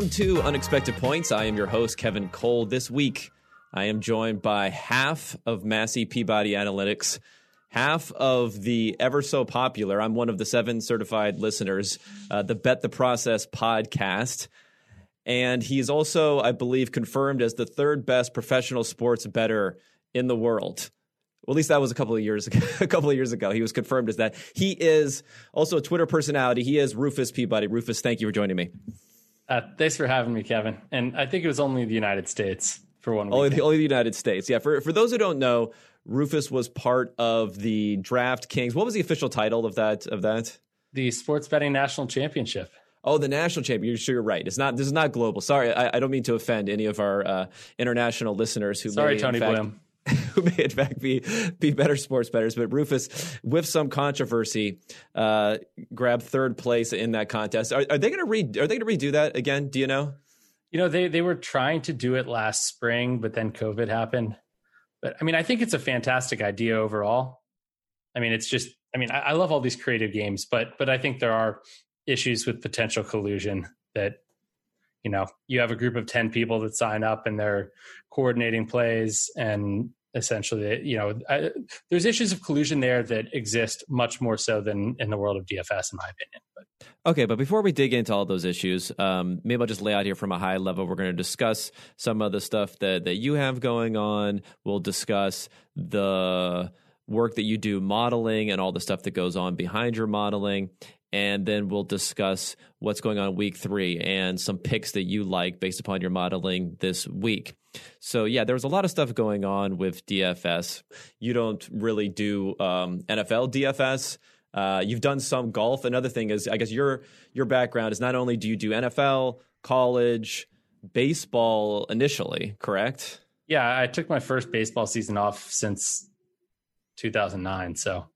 Welcome to Unexpected Points. I am your host, Kevin Cole. This week, I am joined by half of Massey Peabody Analytics, half of the ever so popular, I'm one of the seven certified listeners, uh, the Bet the Process podcast. And he is also, I believe, confirmed as the third best professional sports better in the world. Well, at least that was a couple of years ago. a couple of years ago, he was confirmed as that. He is also a Twitter personality. He is Rufus Peabody. Rufus, thank you for joining me. Uh, thanks for having me, Kevin. And I think it was only the United States for one. Only the, only the United States. Yeah. For for those who don't know, Rufus was part of the DraftKings. What was the official title of that? Of that? The Sports Betting National Championship. Oh, the national champion. You're sure you're right. It's not. This is not global. Sorry, I, I don't mean to offend any of our uh, international listeners who. Sorry, may, Tony fact, Bloom. who may in fact be be better sports betters. But Rufus, with some controversy, uh, grabbed third place in that contest. Are, are they going to re? Are they going to redo that again? Do you know? You know, they they were trying to do it last spring, but then COVID happened. But I mean, I think it's a fantastic idea overall. I mean, it's just. I mean, I, I love all these creative games, but but I think there are issues with potential collusion that you know you have a group of 10 people that sign up and they're coordinating plays and essentially you know I, there's issues of collusion there that exist much more so than in the world of dfs in my opinion but Okay, but before we dig into all those issues, um, maybe I'll just lay out here from a high level. We're going to discuss some of the stuff that, that you have going on. We'll discuss the work that you do modeling and all the stuff that goes on behind your modeling and then we'll discuss what's going on week three and some picks that you like based upon your modeling this week. So yeah, there was a lot of stuff going on with DFS. You don't really do um, NFL DFS. Uh, you've done some golf. Another thing is, I guess your your background is not only do you do NFL, college, baseball initially, correct? Yeah, I took my first baseball season off since 2009. So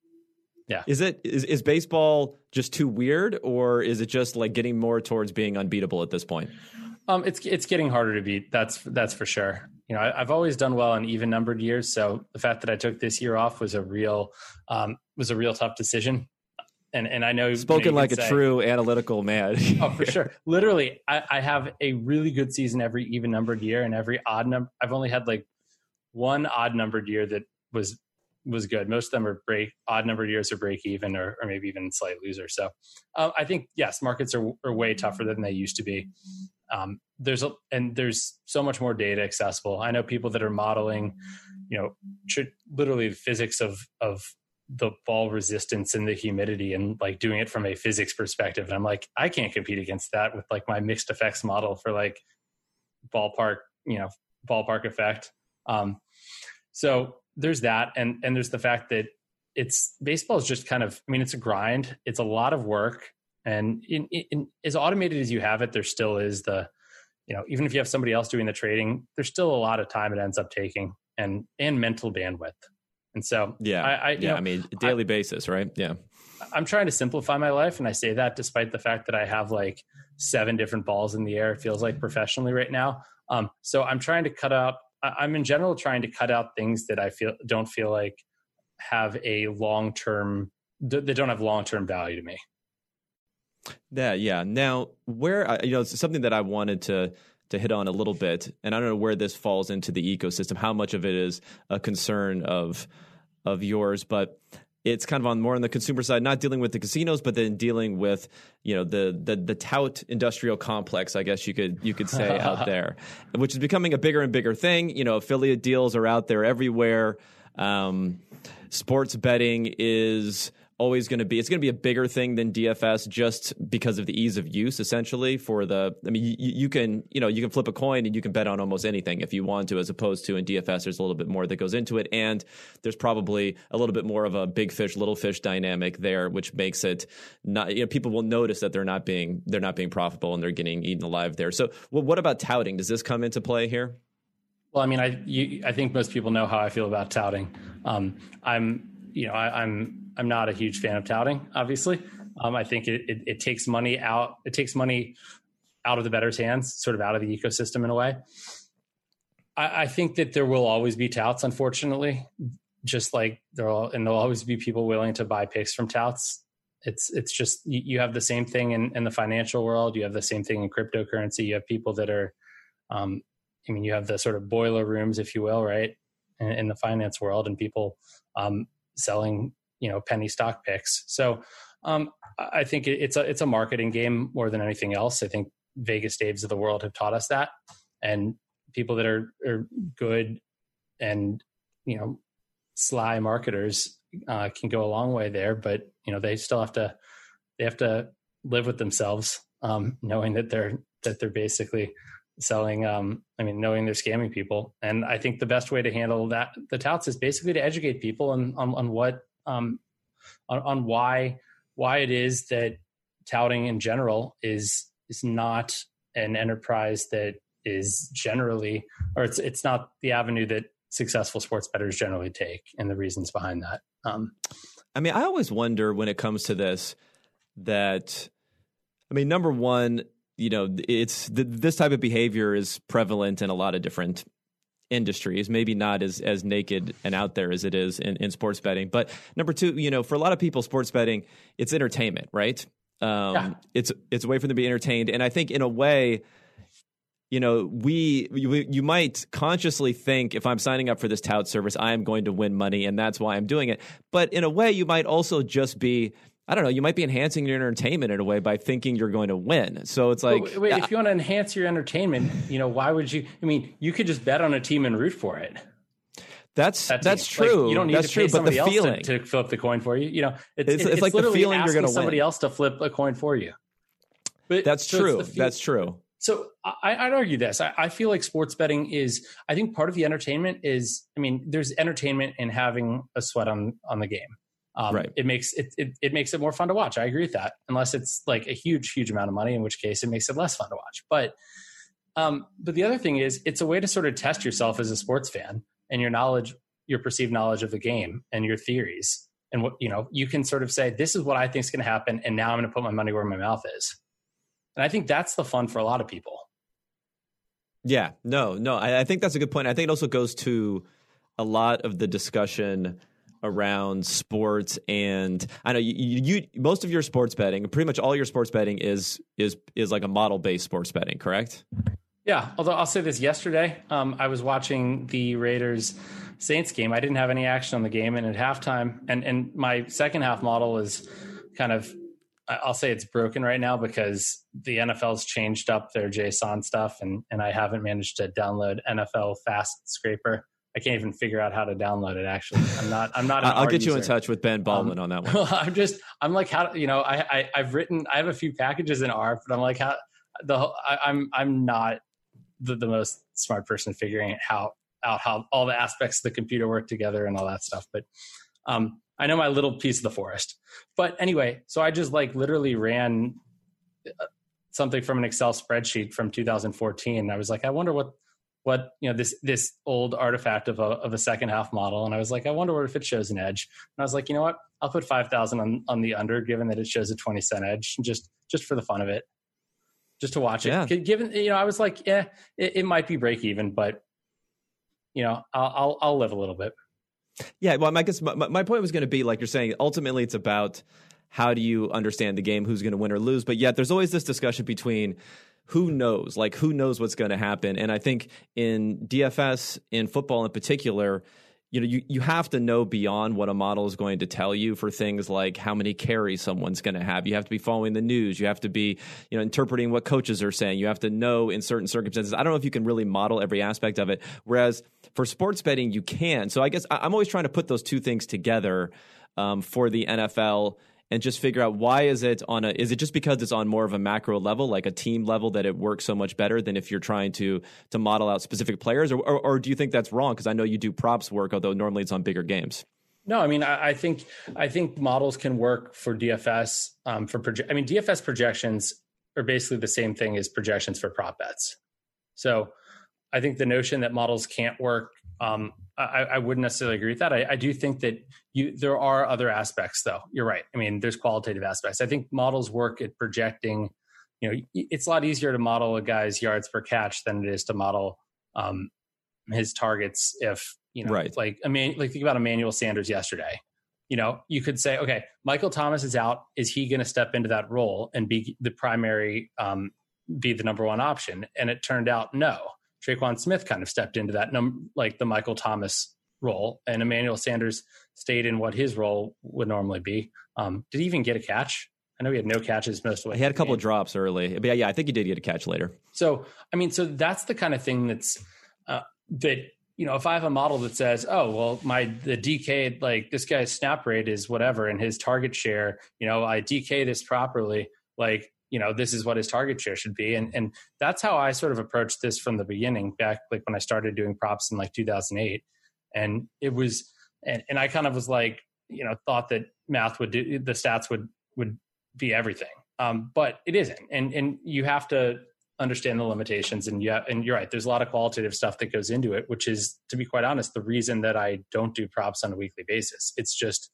yeah. Is it is is baseball just too weird, or is it just like getting more towards being unbeatable at this point? Um, it's it's getting harder to beat. That's that's for sure. You know, I, have always done well in even numbered years, so the fact that I took this year off was a real um, was a real tough decision. And and I know spoken you know, like a say, true analytical man. oh, for sure. Literally, I, I have a really good season every even numbered year, and every odd number. I've only had like one odd numbered year that was was good. Most of them are break odd numbered years or break even or, or maybe even slight loser. So um, I think yes, markets are, are way tougher than they used to be. Um, there's a, and there's so much more data accessible. I know people that are modeling, you know, tr- literally physics of of the ball resistance and the humidity and like doing it from a physics perspective. And I'm like, I can't compete against that with like my mixed effects model for like ballpark, you know, ballpark effect. Um, so there's that, and and there's the fact that it's baseball is just kind of. I mean, it's a grind. It's a lot of work, and in, in, as automated as you have it, there still is the, you know, even if you have somebody else doing the trading, there's still a lot of time it ends up taking, and and mental bandwidth. And so, yeah, I, I yeah, know, I mean, daily I, basis, right? Yeah. I'm trying to simplify my life, and I say that despite the fact that I have like seven different balls in the air. It feels like professionally right now. Um, so I'm trying to cut out I'm in general trying to cut out things that I feel don't feel like have a long term that don't have long term value to me. Yeah, yeah. Now, where uh, you know something that I wanted to to hit on a little bit, and I don't know where this falls into the ecosystem. How much of it is a concern of of yours, but it's kind of on more on the consumer side, not dealing with the casinos, but then dealing with you know the the the tout industrial complex, I guess you could you could say out there, which is becoming a bigger and bigger thing. You know, affiliate deals are out there everywhere. Um, sports betting is always going to be it's going to be a bigger thing than DFS just because of the ease of use essentially for the I mean you, you, can you know you can flip a coin and you can bet on almost anything if you want to as opposed to in DFS there's a little bit more that goes into it. And there's probably a little bit more of a big fish little fish dynamic there which makes it not you know people will notice that they're not being they're not being profitable and they're getting eaten alive there. So well, what about touting? Does this come into play here? Well I mean I you, I think most people know how I feel about touting. Um, I'm you know I, I'm I'm not a huge fan of touting. Obviously, um, I think it, it, it takes money out. It takes money out of the bettor's hands, sort of out of the ecosystem in a way. I, I think that there will always be touts, unfortunately, just like there will, and there'll always be people willing to buy picks from touts. it's it's just you, you have the same thing in, in the financial world. You have the same thing in cryptocurrency. You have people that are, um, I mean, you have the sort of boiler rooms, if you will, right, in, in the finance world, and people um, selling you know penny stock picks. So um, I think it's a it's a marketing game more than anything else. I think Vegas Daves of the world have taught us that, and people that are are good and you know sly marketers uh, can go a long way there. But you know they still have to they have to live with themselves, um, knowing that they're that they're basically selling um, i mean knowing they're scamming people and i think the best way to handle that the touts is basically to educate people on on, on what um, on, on why why it is that touting in general is is not an enterprise that is generally or it's it's not the avenue that successful sports bettors generally take and the reasons behind that. Um, i mean i always wonder when it comes to this that i mean number one you know it's this type of behavior is prevalent in a lot of different industries maybe not as as naked and out there as it is in, in sports betting. But number two you know for a lot of people sports betting it's entertainment right? Um, yeah. it's it's a way for them to be entertained. And i think in a way you know we you, you might consciously think if i'm signing up for this tout service i am going to win money and that's why i'm doing it. But in a way you might also just be I don't know. You might be enhancing your entertainment in a way by thinking you're going to win. So it's like, wait, wait if you want to enhance your entertainment, you know, why would you? I mean, you could just bet on a team and root for it. That's that that's true. Like, you don't need that's to pay true, somebody else to, to, flip the coin for you. You know, it's, it's, it's, it's like the feeling you're going to somebody else to flip a coin for you. But that's so true. That's true. So I, would argue this. I, I, feel like sports betting is. I think part of the entertainment is. I mean, there's entertainment in having a sweat on on the game. Um, right. It makes it, it, it makes it more fun to watch. I agree with that. Unless it's like a huge huge amount of money, in which case it makes it less fun to watch. But um, but the other thing is, it's a way to sort of test yourself as a sports fan and your knowledge, your perceived knowledge of the game and your theories. And what you know, you can sort of say, "This is what I think is going to happen," and now I'm going to put my money where my mouth is. And I think that's the fun for a lot of people. Yeah, no, no, I, I think that's a good point. I think it also goes to a lot of the discussion around sports and I know you, you, most of your sports betting, pretty much all your sports betting is is is like a model based sports betting, correct? Yeah, although I'll say this yesterday, um, I was watching the Raiders Saints game. I didn't have any action on the game, and at halftime, and and my second half model is kind of I'll say it's broken right now because the NFL's changed up their JSON stuff, and and I haven't managed to download NFL Fast Scraper. I can't even figure out how to download it. Actually, I'm not. I'm not. I'll get user. you in touch with Ben Baldwin um, on that one. Well, I'm just. I'm like how you know. I, I have written. I have a few packages in R, but I'm like how the. I, I'm I'm not the, the most smart person figuring how out how all the aspects of the computer work together and all that stuff. But um, I know my little piece of the forest. But anyway, so I just like literally ran uh, something from an Excel spreadsheet from 2014. I was like, I wonder what what you know this this old artifact of a of a second half model, and I was like, I wonder if it shows an edge. And I was like, you know what? I'll put five thousand on on the under, given that it shows a twenty cent edge, just just for the fun of it, just to watch it. Yeah. Given you know, I was like, yeah, it, it might be break even, but you know, I'll, I'll I'll live a little bit. Yeah, well, I guess my, my point was going to be like you're saying. Ultimately, it's about how do you understand the game, who's going to win or lose. But yet, there's always this discussion between who knows? Like, who knows what's going to happen? And I think in DFS, in football in particular, you know, you, you have to know beyond what a model is going to tell you for things like how many carries someone's going to have. You have to be following the news. You have to be, you know, interpreting what coaches are saying. You have to know in certain circumstances. I don't know if you can really model every aspect of it. Whereas for sports betting, you can. So I guess I'm always trying to put those two things together um, for the NFL and just figure out why is it on a is it just because it's on more of a macro level like a team level that it works so much better than if you're trying to to model out specific players or or, or do you think that's wrong because i know you do props work although normally it's on bigger games no, I mean, I, I think I think models can work for DFS. Um, for proje- I mean, DFS projections are basically the same thing as projections for prop bets. So, I think the notion that models can't work um, I, I, wouldn't necessarily agree with that. I, I, do think that you there are other aspects, though. You're right. I mean, there's qualitative aspects. I think models work at projecting. You know, it's a lot easier to model a guy's yards per catch than it is to model um, his targets. If you know, right. like I mean, like think about Emmanuel Sanders yesterday. you know, you could say, okay, Michael Thomas is out. Is he going to step into that role and be the primary, um, be the number one option? And it turned out no. Tre'Quan Smith kind of stepped into that, num- like the Michael Thomas role, and Emmanuel Sanders stayed in what his role would normally be. Um, did he even get a catch? I know he had no catches most of the way. He had a couple of drops early, but yeah, yeah, I think he did get a catch later. So, I mean, so that's the kind of thing that's uh, that you know, if I have a model that says, oh, well, my the DK like this guy's snap rate is whatever, and his target share, you know, I DK this properly, like you know, this is what his target share should be, and and that's how I sort of approached this from the beginning, back like when I started doing props in like 2008, and it was, and and I kind of was like, you know, thought that math would do the stats would would be everything, um, but it isn't, and and you have to understand the limitations. And yeah and you're right there's a lot of qualitative stuff that goes into it which is to be quite honest the reason that i don't do props on a weekly basis. It's just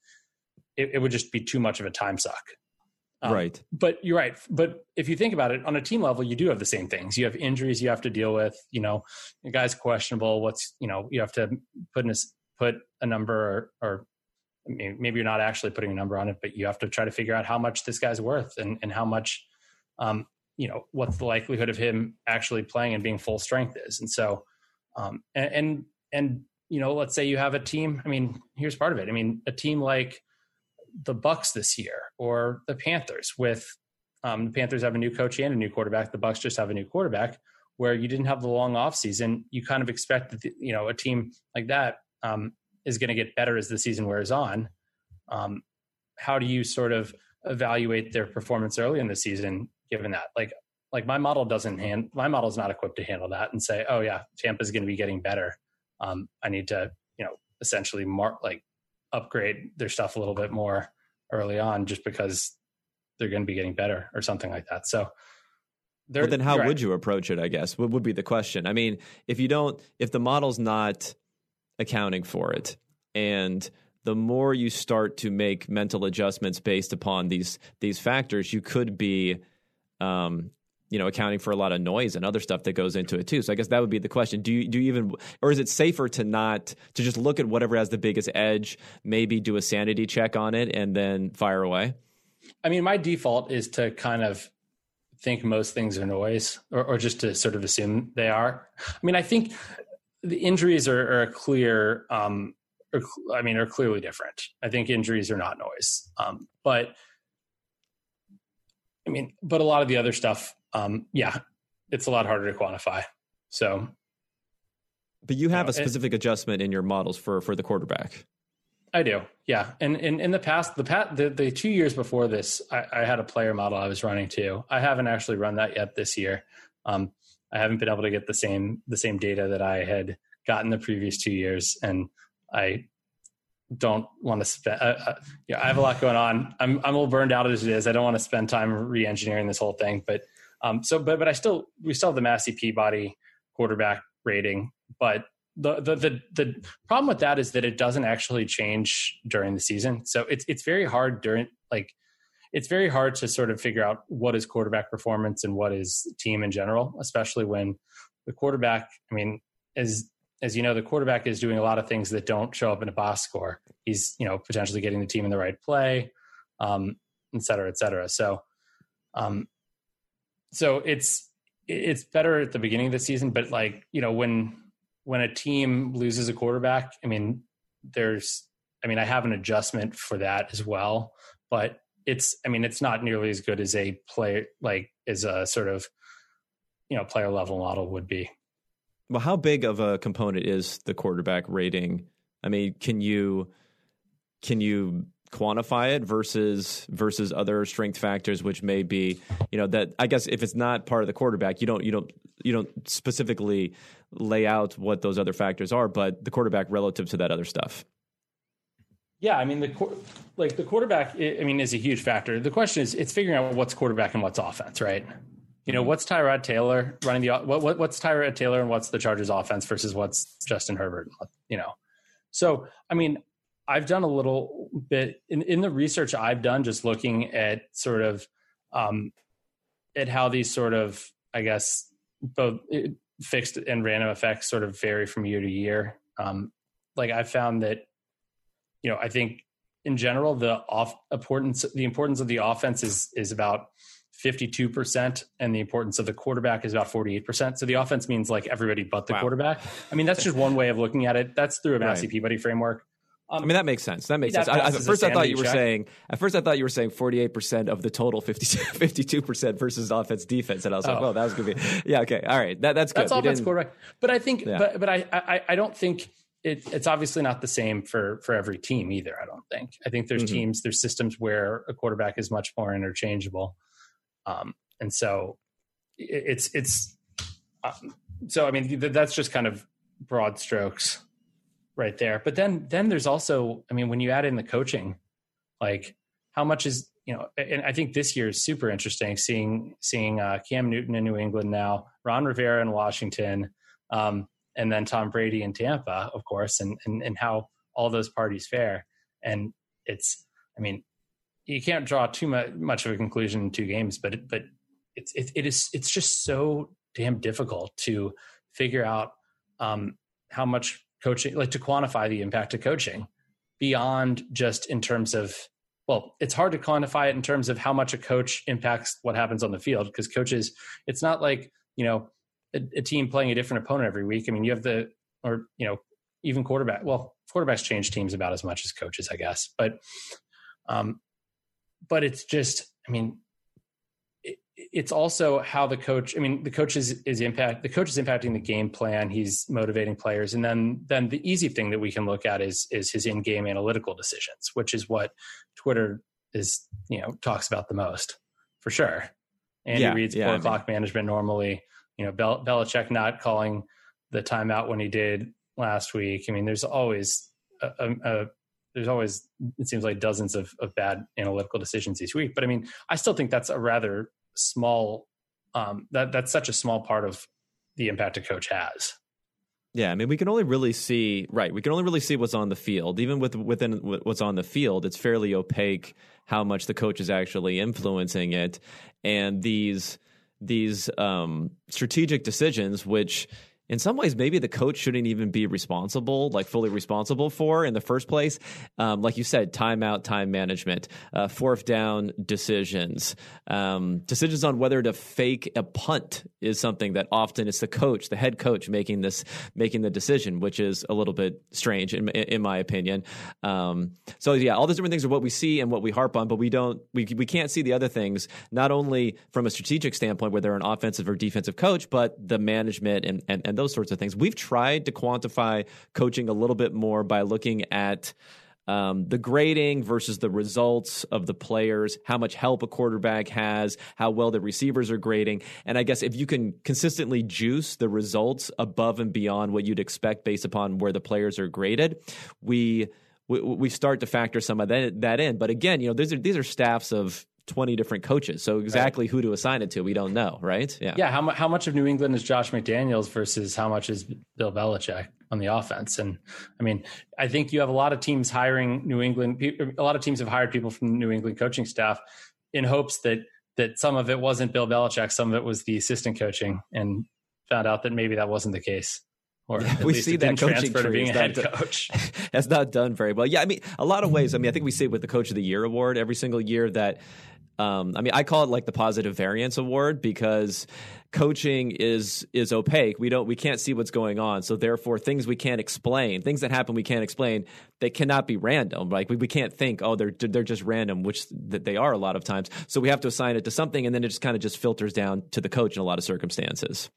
it, it would just be too much of a time suck um, right. but you're right. But if you think about it on a team level you do have the same things. You have injuries you have to deal with. You know the guy's questionable. What's you know you have to put in a put a number or, or maybe you're not actually putting a number on it but you have to try to figure out how much this guy's worth and, and how much um, you know what's the likelihood of him actually playing and being full strength is. And so um, and, and and you know let's say you have a team. I mean here's part of it. I mean a team like the bucks this year or the panthers with um, the panthers have a new coach and a new quarterback the bucks just have a new quarterback where you didn't have the long off season you kind of expect that the, you know a team like that um, is going to get better as the season wears on um, how do you sort of evaluate their performance early in the season given that. Like like my model doesn't hand my model is not equipped to handle that and say, oh yeah, Tampa's going to be getting better. Um, I need to you know essentially mark like upgrade their stuff a little bit more early on just because they're going to be getting better or something like that. So. Well, then how right. would you approach it? I guess what would be the question. I mean, if you don't, if the model's not accounting for it, and the more you start to make mental adjustments based upon these these factors, you could be um, you know, accounting for a lot of noise and other stuff that goes into it too. So I guess that would be the question. Do you do you even or is it safer to not to just look at whatever has the biggest edge, maybe do a sanity check on it and then fire away? I mean, my default is to kind of think most things are noise or, or just to sort of assume they are. I mean, I think the injuries are, are clear um, are, I mean, are clearly different. I think injuries are not noise. Um, but I mean, but a lot of the other stuff, um, yeah, it's a lot harder to quantify. So, but you have you know, a specific it, adjustment in your models for for the quarterback. I do, yeah. And in in the past, the pat the, the two years before this, I, I, had a player model I was running too. I haven't actually run that yet this year. Um, I haven't been able to get the same the same data that I had gotten the previous two years, and I don't want to spend. Uh, uh, yeah, I have a lot going on. I'm I'm a little burned out as it is. I don't want to spend time re-engineering this whole thing. But um, so but but I still we still have the Massey Peabody quarterback rating, but the, the the the problem with that is that it doesn't actually change during the season. So it's it's very hard during like it's very hard to sort of figure out what is quarterback performance and what is team in general, especially when the quarterback. I mean, as as you know, the quarterback is doing a lot of things that don't show up in a box score. He's, you know, potentially getting the team in the right play, um, et cetera, et cetera. So, um, so it's it's better at the beginning of the season, but like you know, when when a team loses a quarterback, I mean, there's, I mean, I have an adjustment for that as well, but it's, I mean, it's not nearly as good as a player like as a sort of, you know, player level model would be. Well, how big of a component is the quarterback rating? I mean, can you can you quantify it versus versus other strength factors which may be you know that i guess if it's not part of the quarterback you don't you don't you don't specifically lay out what those other factors are but the quarterback relative to that other stuff. Yeah i mean the like the quarterback i mean is a huge factor. The question is it's figuring out what's quarterback and what's offense right? You know, what's Tyrod Taylor running the what, what what's Tyrod Taylor and what's the Chargers offense versus what's Justin Herbert, you know. So, I mean, I've done a little bit in, in the research I've done just looking at sort of um at how these sort of I guess both eh, fixed and random effects sort of vary from year to year. Um like I found that you know, I think in general, the off importance the importance of the offense is is about 52% and the importance of the quarterback is about 48%. So the offense means like everybody but the wow. quarterback. I mean, that's just one way of looking at it. That's through a Massey right. Peabody framework. Um, I mean that makes sense. That makes that sense. I, at first, I thought you were check. saying. At first, I thought you were saying forty eight percent of the total 52 percent versus offense defense, and I was oh. like, well, that was to be yeah, okay, all right, that, that's good. That's offense quarterback. But I think, yeah. but but I, I I don't think it, it's obviously not the same for for every team either. I don't think. I think there's mm-hmm. teams, there's systems where a quarterback is much more interchangeable, um, and so it, it's it's. Um, so I mean, that's just kind of broad strokes right there. But then then there's also, I mean, when you add in the coaching, like how much is you know, and I think this year is super interesting seeing seeing uh, Cam Newton in New England now, Ron Rivera in Washington. Um, and then Tom Brady in Tampa, of course, and, and, and how all those parties fare. And it's, I mean, you can't draw too much, much of a conclusion in two games, but, but it's, it, it is, it's just so damn difficult to figure out um, how much coaching, like to quantify the impact of coaching beyond just in terms of, well, it's hard to quantify it in terms of how much a coach impacts what happens on the field because coaches, it's not like, you know, a, a, team playing a different opponent every week. I mean, you have the or you know even quarterback. Well, quarterbacks change teams about as much as coaches, I guess. But um, but it's just, I mean, it's also how the coach. I mean, the coach is, is impact. The coach is impacting the game plan. He's motivating players, and then then the easy thing that we can look at is is his in game analytical decisions, which is what Twitter is you know talks about the most for sure. Andy yeah, Reid's yeah, four I mean, clock management normally you know, Bel- Belichick not calling the timeout when he did last week. I mean, there's always a, a, a there's always it seems like dozens of, of bad analytical decisions each week. But I mean, I still think that's a rather small um, that that's such a small part of the impact a coach has. Yeah, I mean, we can only really see right. We can only really see what's on the field. Even with within what's on the field, it's fairly opaque how much the coach is actually influencing it, and these these um, strategic decisions, which in some ways maybe the coach shouldn't even be responsible like fully responsible for in the first place. Um, like you said timeout time management uh, fourth down decisions um, decisions on whether to fake a punt is something that often it's the coach the head coach making this making the decision which is a little bit strange in, in my opinion. Um, so yeah all those different things are what we see and what we harp on but we don't we, we can't see the other things not only from a strategic standpoint whether an offensive or defensive coach but the management and, and, and those sorts of things. We've tried to quantify coaching a little bit more by looking at um, the grading versus the results of the players, how much help a quarterback has, how well the receivers are grading. And I guess if you can consistently juice the results above and beyond what you'd expect based upon where the players are graded, we we, we start to factor some of that, that in. But again, you know, these are these are staffs of 20 different coaches. So exactly right. who to assign it to, we don't know, right? Yeah. Yeah. How, how much of New England is Josh McDaniels versus how much is Bill Belichick on the offense? And I mean, I think you have a lot of teams hiring New England. A lot of teams have hired people from the New England coaching staff in hopes that that some of it wasn't Bill Belichick, some of it was the assistant coaching, and found out that maybe that wasn't the case. Or yeah, we see that coaching tree to being a head coach has not done very well. Yeah, I mean, a lot of ways. I mean, I think we see it with the Coach of the Year award every single year that um, I mean, I call it like the positive variance award because coaching is is opaque. We don't we can't see what's going on. So therefore, things we can't explain, things that happen we can't explain, they cannot be random. Like we, we can't think, oh, they're they're just random, which that they are a lot of times. So we have to assign it to something, and then it just kind of just filters down to the coach in a lot of circumstances.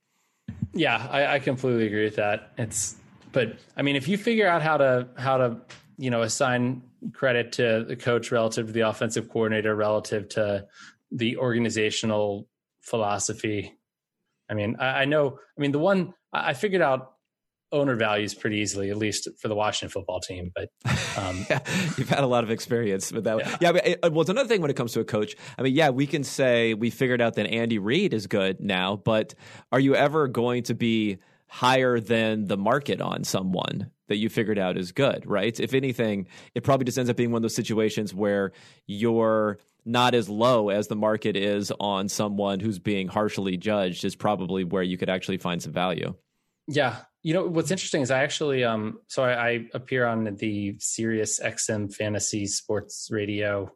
Yeah, I, I completely agree with that. It's but I mean, if you figure out how to how to you know assign credit to the coach relative to the offensive coordinator relative to the organizational philosophy. I mean, I, I know. I mean, the one I figured out owner values pretty easily, at least for the Washington football team. But um, yeah, you've had a lot of experience with that. Yeah, yeah but it, well, it's another thing when it comes to a coach. I mean, yeah, we can say we figured out that Andy Reid is good now, but are you ever going to be higher than the market on someone that you figured out is good, right? If anything, it probably just ends up being one of those situations where you're not as low as the market is on someone who's being harshly judged is probably where you could actually find some value. Yeah. you know what's interesting is I actually um so I, I appear on the Sirius XM Fantasy Sports Radio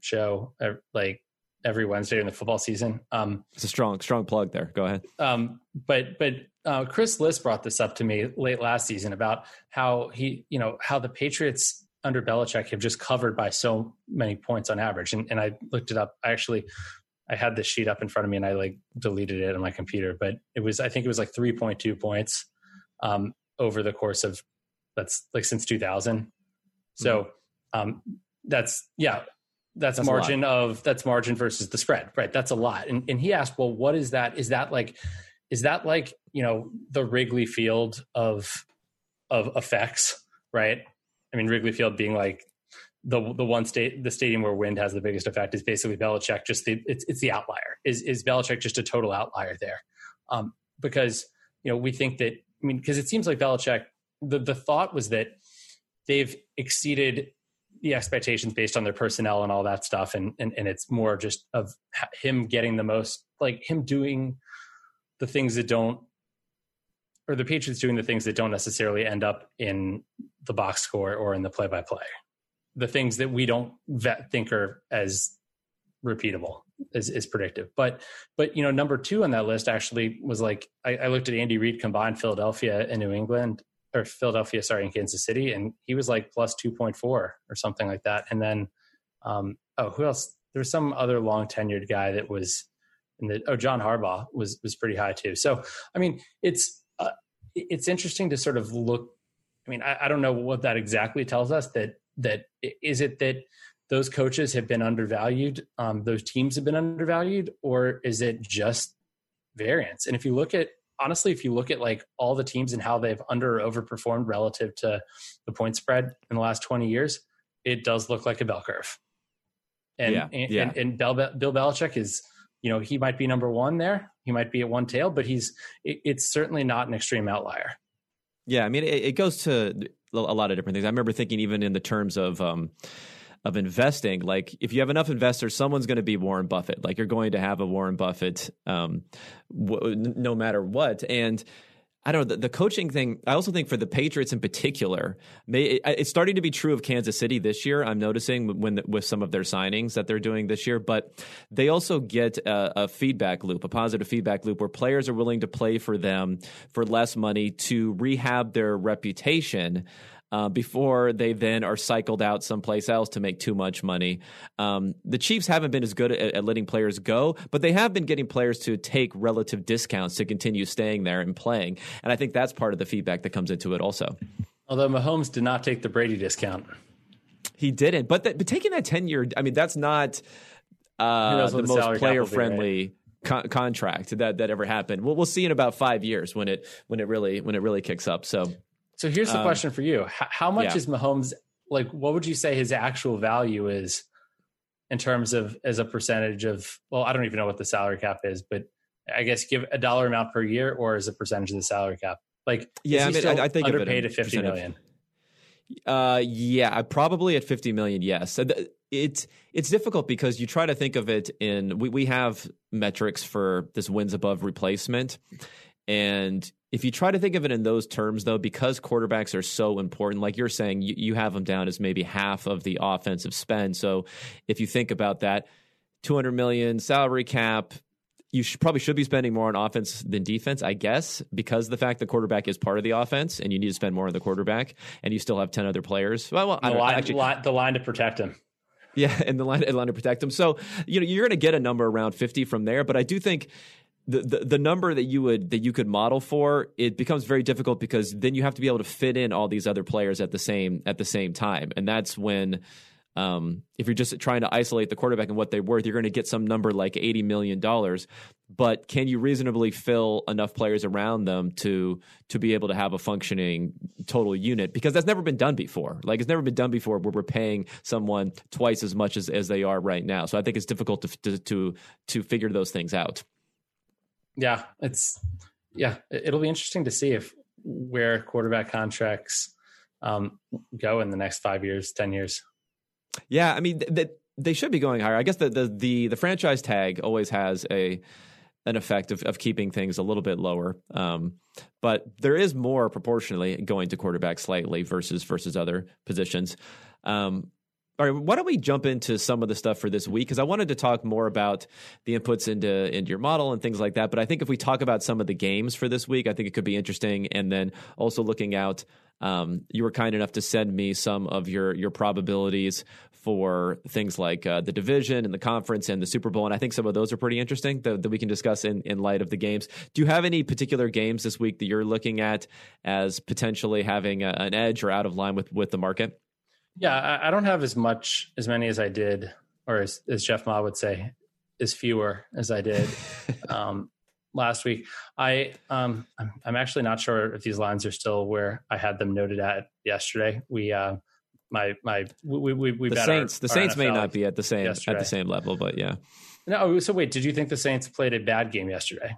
show uh, like every Wednesday in the football season. Um, it's a strong strong plug there. Go ahead. Um, but but uh, Chris Liss brought this up to me late last season about how he you know how the Patriots under Belichick have just covered by so many points on average. And, and I looked it up. I actually I had this sheet up in front of me and I like deleted it on my computer, but it was I think it was like 3.2 points um, over the course of that's like since 2000. So mm-hmm. um, that's yeah, that's, that's margin of that's margin versus the spread, right? That's a lot. And and he asked, well, what is that? Is that like is that like you know the Wrigley Field of of effects, right? I mean, Wrigley Field being like the the one state the stadium where wind has the biggest effect is basically Belichick. Just the it's it's the outlier. Is is Belichick just a total outlier there? Um, because you know we think that I mean, because it seems like Belichick, the, the thought was that they've exceeded the expectations based on their personnel and all that stuff. And, and, and it's more just of him getting the most, like him doing the things that don't, or the Patriots doing the things that don't necessarily end up in the box score or in the play by play. The things that we don't vet, think are as repeatable is, is predictive. But but you know, number two on that list actually was like I, I looked at Andy Reid combined Philadelphia and New England or Philadelphia, sorry, in Kansas City, and he was like plus two point four or something like that. And then um, oh, who else? There was some other long tenured guy that was in the oh John Harbaugh was was pretty high too. So I mean, it's uh, it's interesting to sort of look. I mean, I, I don't know what that exactly tells us. That that is it that those coaches have been undervalued, um, those teams have been undervalued, or is it just variance? And if you look at honestly, if you look at like all the teams and how they've under or overperformed relative to the point spread in the last 20 years, it does look like a bell curve. And yeah, and, yeah. and, and Bill, Bill Belichick is, you know, he might be number one there. He might be at one tail, but he's it, it's certainly not an extreme outlier. Yeah, I mean, it, it, goes to a lot of different things. I remember thinking even in the terms of um, of investing, like if you have enough investors, someone's going to be Warren Buffett. Like you're going to have a Warren Buffett, um, w- no matter what. And I don't know the, the, coaching thing. I also think for the Patriots in particular, may, it, it's starting to be true of Kansas City this year. I'm noticing when with some of their signings that they're doing this year, but they also get a, a feedback loop, a positive feedback loop, where players are willing to play for them for less money to rehab their reputation uh, before they then are cycled out someplace else to make too much money. Um, the Chiefs haven't been as good at, at, letting players go, but they have been getting players to take relative discounts to continue staying there and playing. And I think that's part of the feedback that comes into it also. Although Mahomes did not take the Brady discount. He didn't, but, but taking that 10 year, I mean, that's not uh, the, the most player friendly. Con- contract that that ever happened. We'll we'll see in about five years when it when it really when it really kicks up. So so here's the um, question for you: How, how much yeah. is Mahomes like? What would you say his actual value is in terms of as a percentage of? Well, I don't even know what the salary cap is, but I guess give a dollar amount per year or as a percentage of the salary cap. Like, yeah, I mean, I, I, think underpaid at fifty million. Uh, yeah, probably at fifty million. Yes, it's it's difficult because you try to think of it in we we have metrics for this wins above replacement, and if you try to think of it in those terms, though, because quarterbacks are so important, like you're saying, you, you have them down as maybe half of the offensive spend. So if you think about that, 200 million salary cap, you should, probably should be spending more on offense than defense, I guess, because the fact the quarterback is part of the offense and you need to spend more on the quarterback and you still have 10 other players. Well, well the, line, actually, line, the line to protect him. Yeah, and the line, the line to protect him. So, you know, you're going to get a number around 50 from there, but I do think the, the, number that you would that you could model for it becomes very difficult because then you have to be able to fit in all these other players at the same at the same time. And that's when um, if you're just trying to isolate the quarterback and what they're worth you're going to get some number like 80 million dollars. But can you reasonably fill enough players around them to to be able to have a functioning total unit? Because that's never been done before. Like it's never been done before where we're paying someone twice as much as, as they are right now. So i think it's difficult to to, to figure those things out yeah, it's yeah, it'll be interesting to see if where quarterback contracts um, go in the next five years, ten years. Yeah, I mean that they should be going higher. I guess the, the the the franchise tag always has a an effect of, of keeping things a little bit lower. Um, but there is more proportionally going to quarterback slightly versus versus other positions. Um, all right, why don't we jump into some of the stuff for this week? Because I wanted to talk more about the inputs into into your model and things like that. But I think if we talk about some of the games for this week, I think it could be interesting. And then also looking out, um, you were kind enough to send me some of your your probabilities for things like uh, the division and the conference and the Super Bowl. And I think some of those are pretty interesting that, that we can discuss in, in light of the games. Do you have any particular games this week that you're looking at as potentially having a, an edge or out of line with with the market? Yeah, I, I, don't have as much as many as I did, or as, as Jeff Ma would say, as fewer as I did um, last week. I um, I'm, I'm, actually not sure if these lines are still where I had them noted at yesterday. We uh, my my we we, we the Saints our, the Saints may not be at the same yesterday. at the same level, but yeah. No, so wait, did you think the Saints played a bad game yesterday?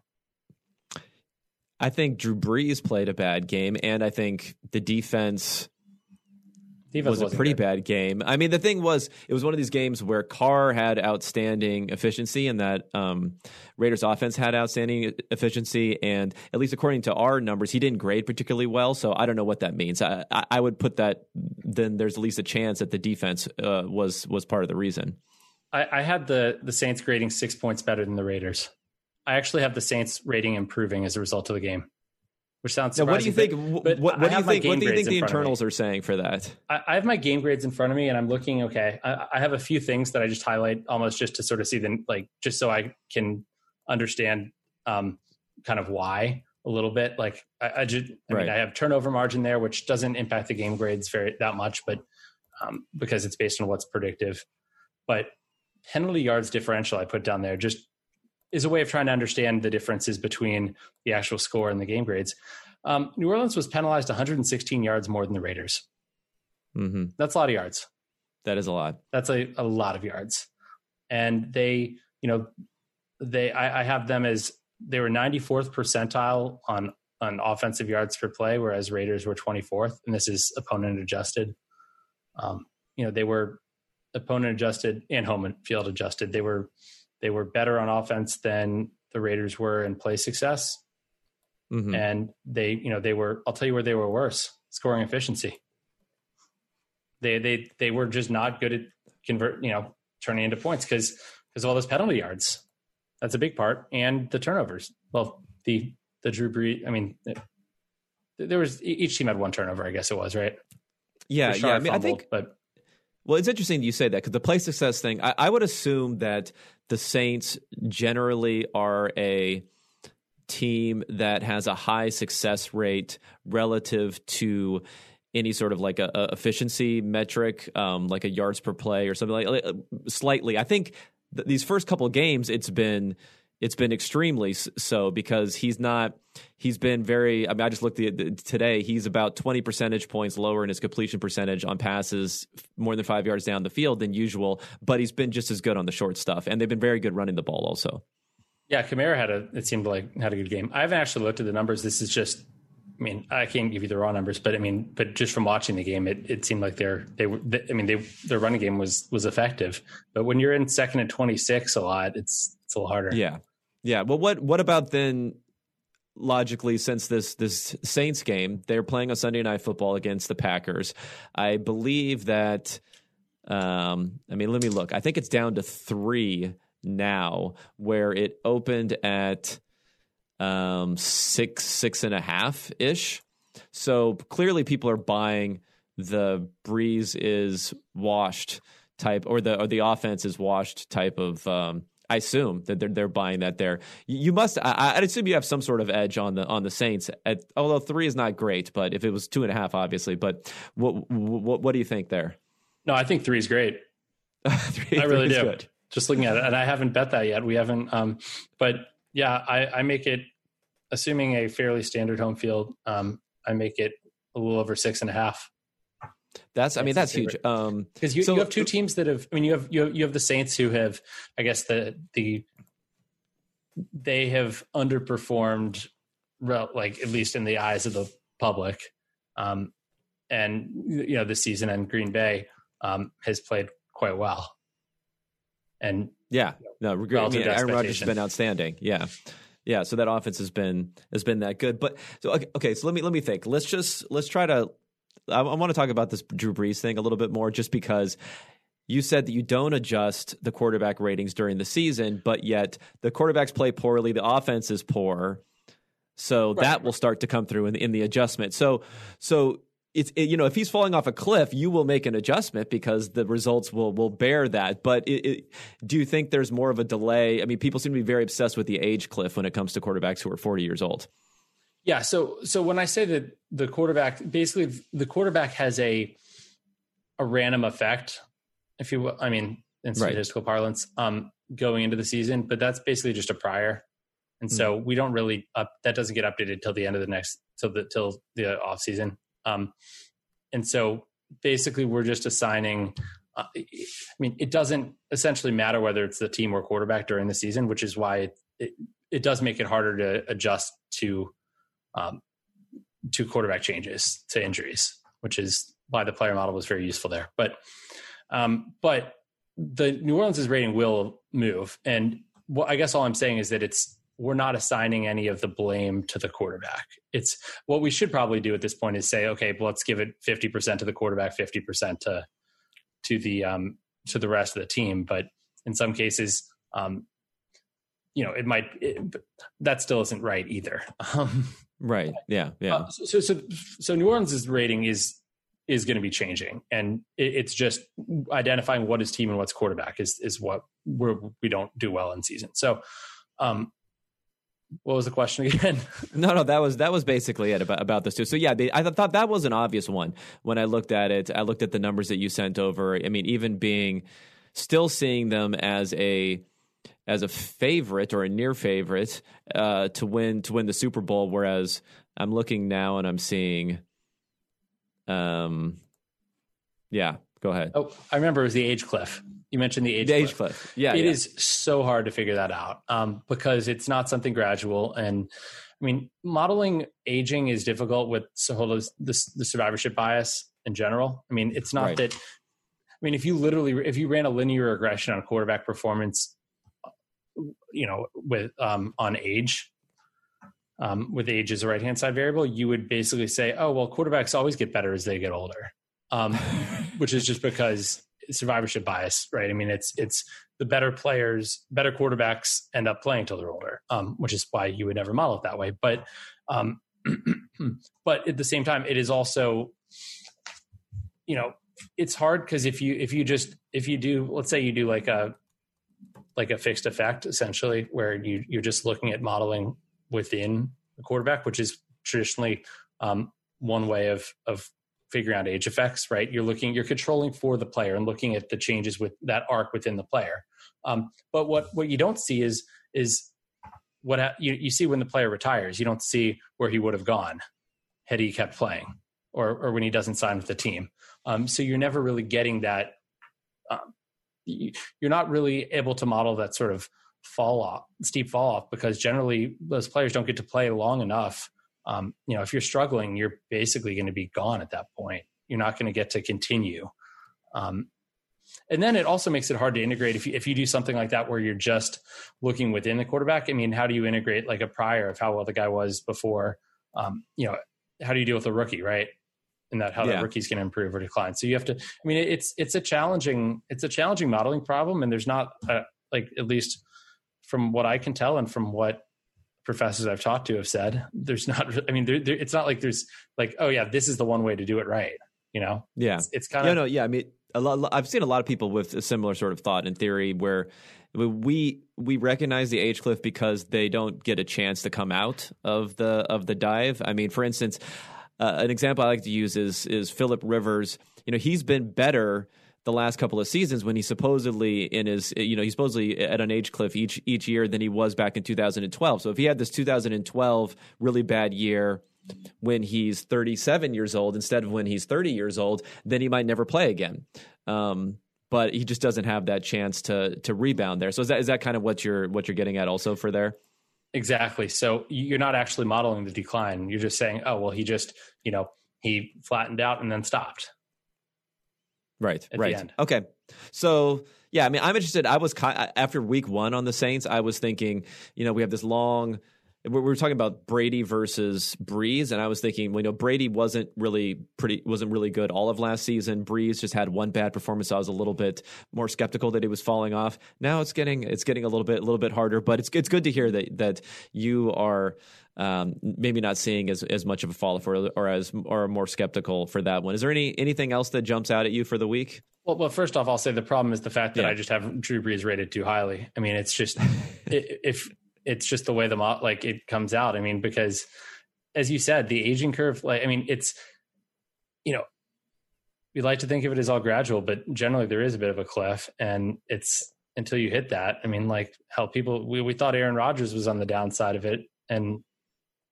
I think Drew Brees played a bad game, and I think the Defense was a pretty good. bad game. I mean, the thing was, it was one of these games where Carr had outstanding efficiency, and that um, Raiders offense had outstanding efficiency. And at least according to our numbers, he didn't grade particularly well. So I don't know what that means. I, I would put that then there's at least a chance that the defense uh, was was part of the reason. I, I had the the Saints grading six points better than the Raiders. I actually have the Saints rating improving as a result of the game which sounds now, what do you think? But, what, what do you think? What do you think the internals are saying for that? I, I, have my game grades in front of me, and I'm looking. Okay, I, I, have a few things that I just highlight almost just to sort of see them, like just so I can understand um, kind of why a little bit. Like I, I just, I right. mean, I have turnover margin there, which doesn't impact the game grades very that much, but um, because it's based on what's predictive. But penalty yards differential I put down there just is a way of trying to understand the differences between the actual score and the game grades. Um, New Orleans was penalized 116 yards more than the Raiders. Mm-hmm. That's a lot of yards. That is a lot. That's a, a lot of yards. And they, you know, they I, I have them as they were 94th percentile on on offensive yards per play, whereas Raiders were 24th, and this is opponent adjusted. Um, you know, they were opponent adjusted and home field adjusted. They were they were better on offense than the Raiders were in play success. Mm-hmm. And they, you know, they were, I'll tell you where they were worse scoring efficiency. They, they, they were just not good at convert, you know, turning into points because, because of all those penalty yards. That's a big part. And the turnovers. Well, the, the Drew Brees, I mean, there was each team had one turnover, I guess it was, right? Yeah. Yeah. I mean, fumbled, I think, but well, it's interesting you say that because the play success thing, I, I, would assume that the Saints generally are a team that has a high success rate relative to any sort of like a, a efficiency metric, um, like a yards per play or something like, like slightly. I think th- these first couple games, it's been it's been extremely so because he's not he's been very i mean i just looked at the, today he's about 20 percentage points lower in his completion percentage on passes more than five yards down the field than usual but he's been just as good on the short stuff and they've been very good running the ball also yeah Kamara had a it seemed like had a good game i haven't actually looked at the numbers this is just I mean, I can't give you the raw numbers, but I mean, but just from watching the game, it, it seemed like they're they were. They, I mean, they their running game was was effective, but when you're in second and twenty six a lot, it's it's a little harder. Yeah, yeah. Well, what what about then? Logically, since this this Saints game, they're playing on Sunday Night Football against the Packers. I believe that. Um, I mean, let me look. I think it's down to three now, where it opened at um, six six and a half ish. So clearly, people are buying the Brees is washed type, or the or the offense is washed type of um, I assume that they're they're buying that there. You must. I, would assume you have some sort of edge on the on the Saints. At, although three is not great, but if it was two and a half, obviously. But what what, what do you think there? No, I think three is great. three, I really do. Good. Just looking at it, and I haven't bet that yet. We haven't. Um, but yeah, I, I make it assuming a fairly standard home field. Um, I make it a little over six and a half. That's, I mean, that's huge. Um, because you, so, you have two teams that have, I mean, you have, you have, you have the Saints who have, I guess the, the, they have underperformed, like at least in the eyes of the public. Um, and you know, this season and Green Bay, um, has played quite well. And yeah, no, I mean, Aaron Rodgers has been outstanding. Yeah. Yeah, so that offense has been has been that good. But so okay, okay so let me let me think. Let's just let's try to I, I want to talk about this Drew Brees thing a little bit more just because you said that you don't adjust the quarterback ratings during the season, but yet the quarterbacks play poorly, the offense is poor. So right. that will start to come through in the, in the adjustment. So so it's it, you know if he's falling off a cliff, you will make an adjustment because the results will will bear that. But it, it, do you think there's more of a delay? I mean, people seem to be very obsessed with the age cliff when it comes to quarterbacks who are 40 years old. Yeah. So so when I say that the quarterback, basically the quarterback has a a random effect, if you will. I mean, in statistical right. parlance, um, going into the season, but that's basically just a prior. And mm-hmm. so we don't really up that doesn't get updated till the end of the next till the till the off season. Um, and so basically, we're just assigning. Uh, I mean, it doesn't essentially matter whether it's the team or quarterback during the season, which is why it, it, it does make it harder to adjust to um, to quarterback changes to injuries, which is why the player model was very useful there. But um, but the New Orleans' rating will move, and what I guess all I'm saying is that it's we're not assigning any of the blame to the quarterback. It's what we should probably do at this point is say, okay, well, let's give it 50% to the quarterback, 50% to to the um, to the rest of the team. But in some cases, um, you know, it might it, that still isn't right either. Um, right. Yeah. Yeah. Uh, so so so New Orleans' rating is is going to be changing, and it, it's just identifying what is team and what's quarterback is is what we're we don't do well in season. So. Um, what was the question again? no, no, that was that was basically it about about this too. So yeah, they, I thought that was an obvious one when I looked at it. I looked at the numbers that you sent over. I mean, even being still seeing them as a as a favorite or a near favorite uh, to win to win the Super Bowl, whereas I'm looking now and I'm seeing, um, yeah, go ahead. Oh, I remember it was the age cliff. You mentioned the age, the cliff. age cliff. Yeah, it yeah. is so hard to figure that out um, because it's not something gradual. And I mean, modeling aging is difficult with the, the survivorship bias in general. I mean, it's not right. that. I mean, if you literally, if you ran a linear regression on quarterback performance, you know, with um, on age, um, with age as a right hand side variable, you would basically say, oh well, quarterbacks always get better as they get older, um, which is just because survivorship bias, right? I mean, it's it's the better players, better quarterbacks end up playing till they're older, um, which is why you would never model it that way. But um, but at the same time, it is also, you know, it's hard because if you if you just if you do, let's say you do like a like a fixed effect essentially, where you you're just looking at modeling within the quarterback, which is traditionally um, one way of of figuring out age effects, right? You're looking, you're controlling for the player and looking at the changes with that arc within the player. Um, but what what you don't see is is what ha- you you see when the player retires. You don't see where he would have gone had he kept playing, or or when he doesn't sign with the team. Um, so you're never really getting that. Um, you're not really able to model that sort of fall off, steep fall off, because generally those players don't get to play long enough um, you know, if you're struggling, you're basically going to be gone at that point. You're not going to get to continue. Um, and then it also makes it hard to integrate if you, if you do something like that where you're just looking within the quarterback. I mean, how do you integrate like a prior of how well the guy was before? Um, you know, how do you deal with a rookie, right? And that how yeah. the rookie's going to improve or decline. So you have to. I mean, it's it's a challenging it's a challenging modeling problem, and there's not a, like at least from what I can tell and from what professors I've talked to have said. There's not, I mean, there, there, it's not like there's like, oh yeah, this is the one way to do it right. You know? Yeah. It's, it's kind of, yeah, no, yeah. I mean, a lot, I've seen a lot of people with a similar sort of thought and theory where we we recognize the age cliff because they don't get a chance to come out of the of the dive. I mean, for instance, uh, an example I like to use is is Philip Rivers. You know, he's been better the last couple of seasons when he supposedly in his you know he's supposedly at an age cliff each each year than he was back in 2012. So if he had this 2012 really bad year when he's 37 years old instead of when he's 30 years old, then he might never play again. Um, but he just doesn't have that chance to to rebound there. So is that is that kind of what you're what you're getting at also for there? Exactly. So you're not actually modeling the decline. You're just saying, oh well, he just you know he flattened out and then stopped Right. Right. Okay. So yeah, I mean, I'm interested. I was after week one on the Saints. I was thinking, you know, we have this long we were talking about Brady versus Brees, and I was thinking, well, you know, Brady wasn't really pretty, wasn't really good all of last season. Brees just had one bad performance. So I was a little bit more skeptical that he was falling off. Now it's getting, it's getting a little bit, a little bit harder. But it's it's good to hear that that you are um, maybe not seeing as, as much of a fall off or, or as or more skeptical for that one. Is there any anything else that jumps out at you for the week? Well, well, first off, I'll say the problem is the fact that yeah. I just have Drew Brees rated too highly. I mean, it's just if it's just the way the like it comes out. I mean, because as you said, the aging curve, like I mean, it's you know, we like to think of it as all gradual, but generally there is a bit of a cliff, and it's until you hit that. I mean, like how people we we thought Aaron Rodgers was on the downside of it, and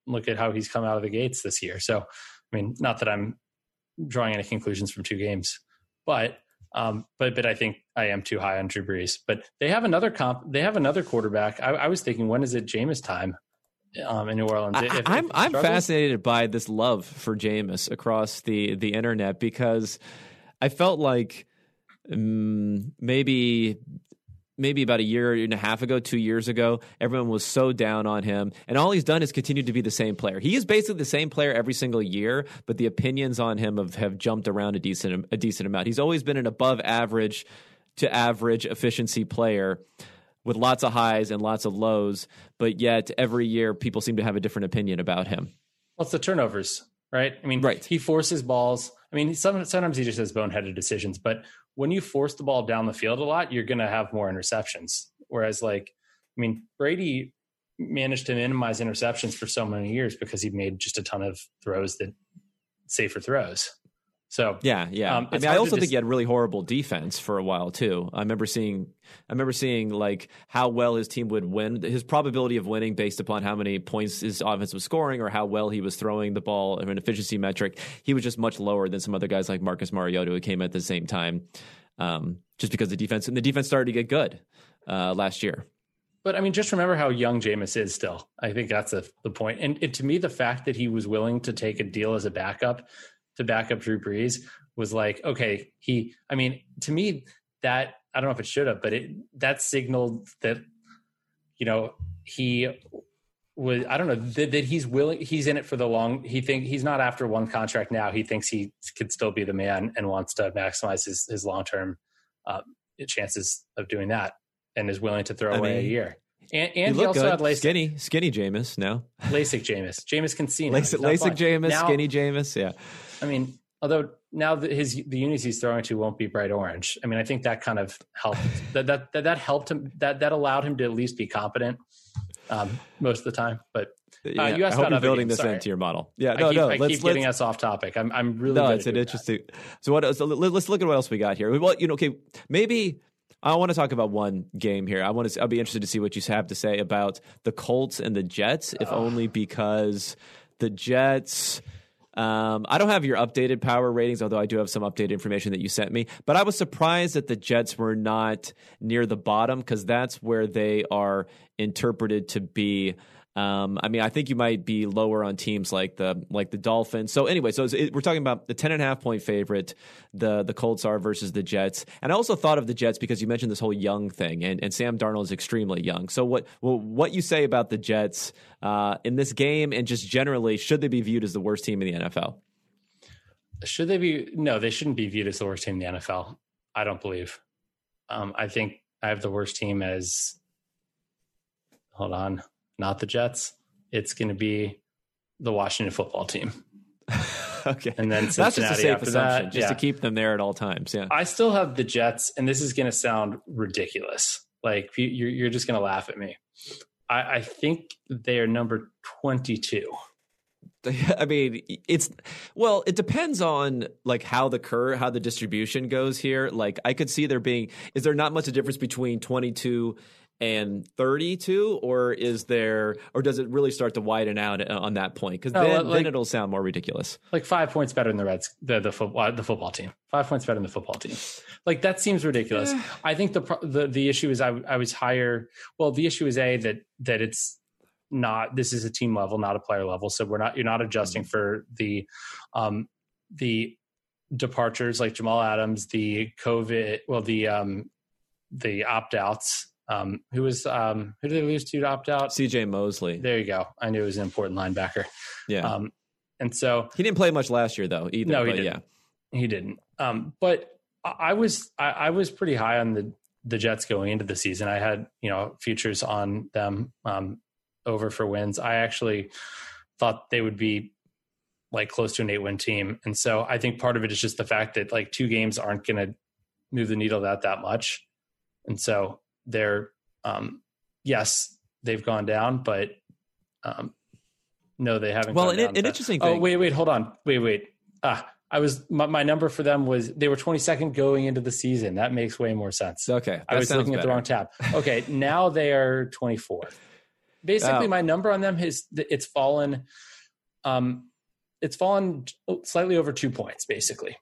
look at how he's come out of the gates this year. So, I mean, not that I'm drawing any conclusions from two games, but um, but but I think I am too high on Drew Brees. But they have another comp. They have another quarterback. I, I was thinking, when is it Jameis time um, in New Orleans? If, I, am I'm, I'm fascinated by this love for Jameis across the the internet because I felt like um, maybe maybe about a year and a half ago, two years ago, everyone was so down on him. And all he's done is continue to be the same player. He is basically the same player every single year, but the opinions on him have, have jumped around a decent a decent amount. He's always been an above average to average efficiency player with lots of highs and lots of lows, but yet every year people seem to have a different opinion about him. Well, it's the turnovers, right? I mean, right. he forces balls. I mean, sometimes he just has boneheaded decisions, but when you force the ball down the field a lot, you're going to have more interceptions. Whereas, like, I mean, Brady managed to minimize interceptions for so many years because he made just a ton of throws that safer throws. So yeah, yeah. Um, I mean, I also think he had really horrible defense for a while too. I remember seeing, I remember seeing like how well his team would win, his probability of winning based upon how many points his offense was scoring or how well he was throwing the ball, an efficiency metric. He was just much lower than some other guys like Marcus Mariota who came at the same time, um, just because the defense and the defense started to get good uh, last year. But I mean, just remember how young Jameis is still. I think that's a, the point. And it, to me, the fact that he was willing to take a deal as a backup to back up Drew Brees was like, okay, he, I mean, to me, that, I don't know if it should have, but it, that signaled that, you know, he was, I don't know, that, that he's willing, he's in it for the long, he think he's not after one contract now. He thinks he could still be the man and wants to maximize his, his long-term uh, chances of doing that and is willing to throw I away mean, a year. And, and he also good. had LASIK. Skinny, skinny Jameis now. LASIK Jameis. Jameis can see now. LASIK, LASIK Jameis, now, skinny Jameis. Yeah. I mean, although now that his the unis he's throwing to won't be bright orange. I mean, I think that kind of helped. that, that that that helped him. That that allowed him to at least be competent um, most of the time. But uh, yeah, you asked I hope you're building games. this Sorry. into your model. Yeah, no, I keep, no. I let's, keep getting us off topic. I'm I'm really no. It's an interesting. That. So what? So let's look at what else we got here. Well, you know, okay, maybe I want to talk about one game here. I want to. I'll be interested to see what you have to say about the Colts and the Jets, if only because the Jets um, I don't have your updated power ratings, although I do have some updated information that you sent me. But I was surprised that the Jets were not near the bottom because that's where they are interpreted to be um, I mean, I think you might be lower on teams like the like the Dolphins. So anyway, so it, we're talking about the ten and a half point favorite. The the Colts are versus the Jets, and I also thought of the Jets because you mentioned this whole young thing, and, and Sam Darnold is extremely young. So what well, what you say about the Jets uh, in this game, and just generally, should they be viewed as the worst team in the NFL? Should they be? No, they shouldn't be viewed as the worst team in the NFL. I don't believe. Um, I think I have the worst team as. Hold on not the Jets. It's going to be the Washington football team. okay. And then Cincinnati That's just a safe assumption, that, just yeah. to keep them there at all times. Yeah. I still have the Jets, and this is going to sound ridiculous. Like you're, you're just going to laugh at me. I, I think they are number 22. I mean, it's well, it depends on like how the curve, how the distribution goes here. Like, I could see there being is there not much of a difference between twenty two and 32 or is there or does it really start to widen out on that point? Because no, then, like, then it'll sound more ridiculous. Like five points better than the reds the the, football, the football team. Five points better than the football team. Like that seems ridiculous. I think the, the the issue is I, I was higher well the issue is a that that it's not this is a team level not a player level so we're not you're not adjusting mm-hmm. for the um the departures like Jamal Adams, the COVID, well, the um, the opt outs. Um, who was um, who did they lose to, to opt out? C.J. Mosley. There you go. I knew it was an important linebacker. Yeah. Um, and so he didn't play much last year though either. No, he but didn't. yeah. he didn't. Um, but I, I was I, I was pretty high on the the Jets going into the season. I had you know futures on them um, over for wins. I actually thought they would be like close to an eight win team, and so I think part of it is just the fact that like two games aren't going to move the needle that that much, and so they're um, yes they've gone down, but um, no they haven't. Well, gone an, down an interesting Oh wait, wait, hold on, wait, wait. Ah, I was my, my number for them was they were 22nd going into the season. That makes way more sense. okay, I was looking at the wrong tab. Okay, now they are 24. Basically, Oh. my number on them is it's fallen. Um, it's fallen slightly over two points, basically.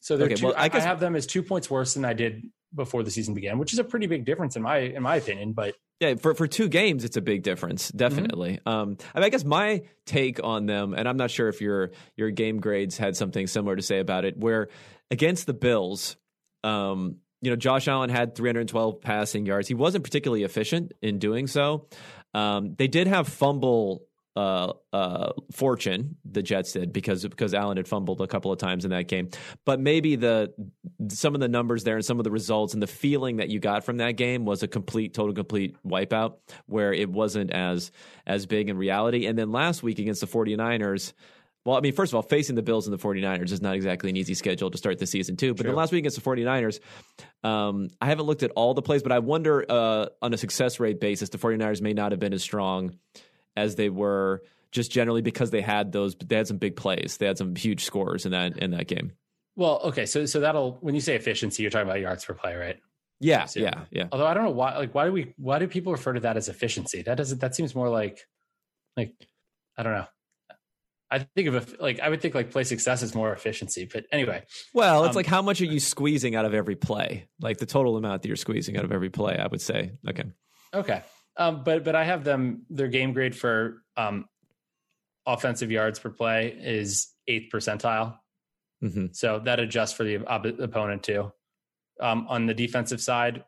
So they're Okay, two, well, I I, guess- I have them as two points worse than I did before the season began, which is a pretty big difference in my in my opinion. But Yeah, for for two games, it's a big difference, definitely. Um, I, mean, I guess my take on them, and I'm not sure if your your game grades had something similar to say about it. Where against the Bills, um, you know, Josh Allen had 312 passing yards. He wasn't particularly efficient in doing so. Um, they did have fumble uh, uh, fortune. The Jets did because because Allen had fumbled a couple of times in that game. But maybe the some of the numbers there and some of the results and the feeling that you got from that game was a complete, total, complete wipeout where it wasn't as as big in reality. And then last week against the 49ers. Well, I mean, first of all, facing the Bills and the 49ers is not exactly an easy schedule to start the season, too. But True. then last week against the 49ers, um, I haven't looked at all the plays, but I wonder uh, on a success rate basis, the 49ers may not have been as strong as they were just generally because they had those they had some big plays. They had some huge scores in that in that game. well, okay, so so that'll when you say efficiency, you're talking about yards per play, right? Yeah, So- yeah, yeah. Although I don't know why, like, why do we, why do people refer to that as efficiency? That doesn't, that seems more like, like, I don't know. I think of like I would think like play success is more efficiency, but anyway, Well, it's Um, like how much are you squeezing out of every play? Like the total amount that you're squeezing out of every play, I would say. Okay. okay. Um, but but I have them their game grade for um, offensive yards per play is eighth percentile, hmm so that adjusts for the op- opponent too. Um, on the defensive side,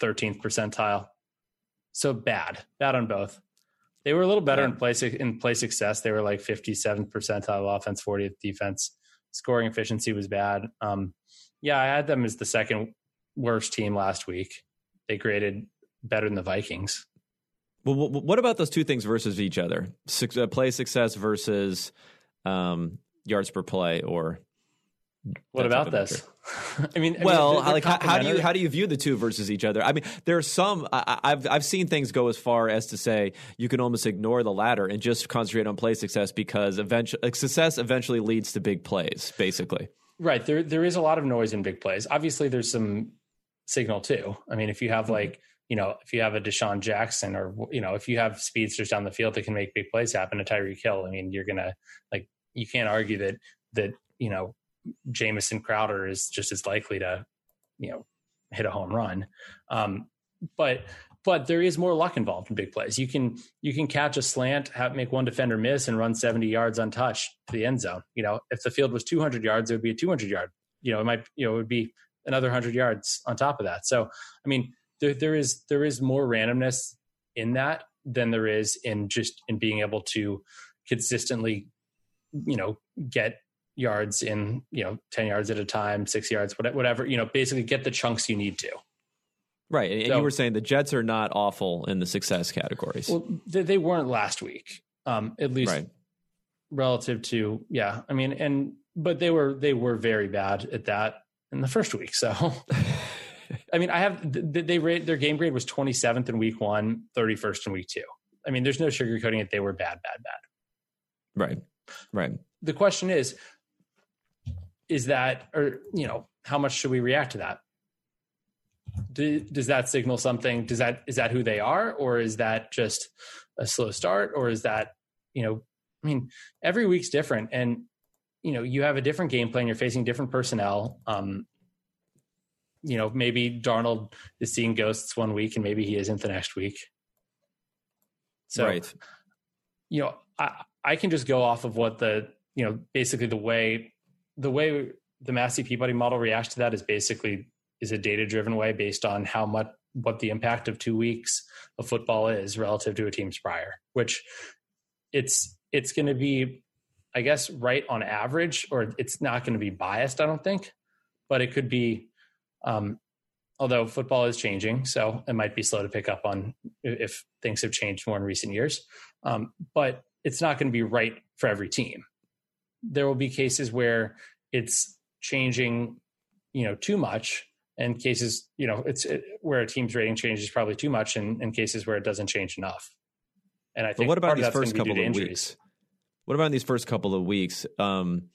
thirteenth percentile, so bad, bad on both. They were a little better Yeah. in play in play success. They were like 57th percentile offense, 40th defense. Scoring efficiency was bad. Um, yeah, I had them as the second worst team last week. They graded better than the Vikings. Well, wh- wh- what about those two things versus each other? Uh, play success versus um, yards per play, or What about this? I mean, I mean, well, they're like how, how do you how do you view the two versus each other? I mean, there are some I, I- I've I've seen things go as far as to say you can almost ignore the latter and just concentrate on play success because eventually success eventually leads to big plays. Basically, Right. There there is a lot of noise in big plays. Obviously there's some signal too. I mean, if you have like, you know, if you have a DeSean Jackson or you know, if you have speedsters down the field that can make big plays happen, a Tyreek Hill, I mean, you're gonna like you can't argue that that, you know, Jamison Crowder is just as likely to, you know, hit a home run. Um, but but there is more luck involved in big plays. You can you can catch a slant, have, make one defender miss, and run 70 yards untouched to the end zone. You know, if the field was 200 yards, it would be a 200 yard. You know, it might you know it would be another 100 yards on top of that. So, I mean, there there is there is more randomness in that than there is in just in being able to consistently, you know, get yards in you know 10 yards at a time, six yards, whatever. You know, basically get the chunks you need to. right? And, and So- you were saying the Jets are not awful in the success categories, Well, they, they weren't last week, um, at least right? relative to yeah. I mean, and but they were they were very bad at that in the first week. So I mean, I have th- they rate their game grade was 27th in week one, 31st in week two. I mean, there's no sugarcoating it. They were bad, bad, bad. Right, right. The question is, is that or you know how much should we react to that? Do, does that signal something? Does that is that who they are, or is that just a slow start, or is that you know? I mean, every week's different, and you know you have a different game plan. You're facing different personnel. Um, you know, maybe Darnold is seeing ghosts one week, and maybe he isn't the next week. So, right. you know, I I can just go off of what the you know basically the way the way the Massey Peabody model reacts to that is basically is a data driven way based on how much what the impact of two weeks of football is relative to a team's prior, which it's it's going to be, I guess, right on average, or it's not going to be biased. I don't think, but it could be. Um, although football is changing, so it might be slow to pick up on if things have changed more in recent years. Um, but it's not going to be right for every team. There will be cases where it's changing, you know, too much, and cases, you know, it's it, where a team's rating changes probably too much, and, and cases where it doesn't change enough. And I think but what about these first couple of injuries. weeks? What about these first couple of weeks? Um,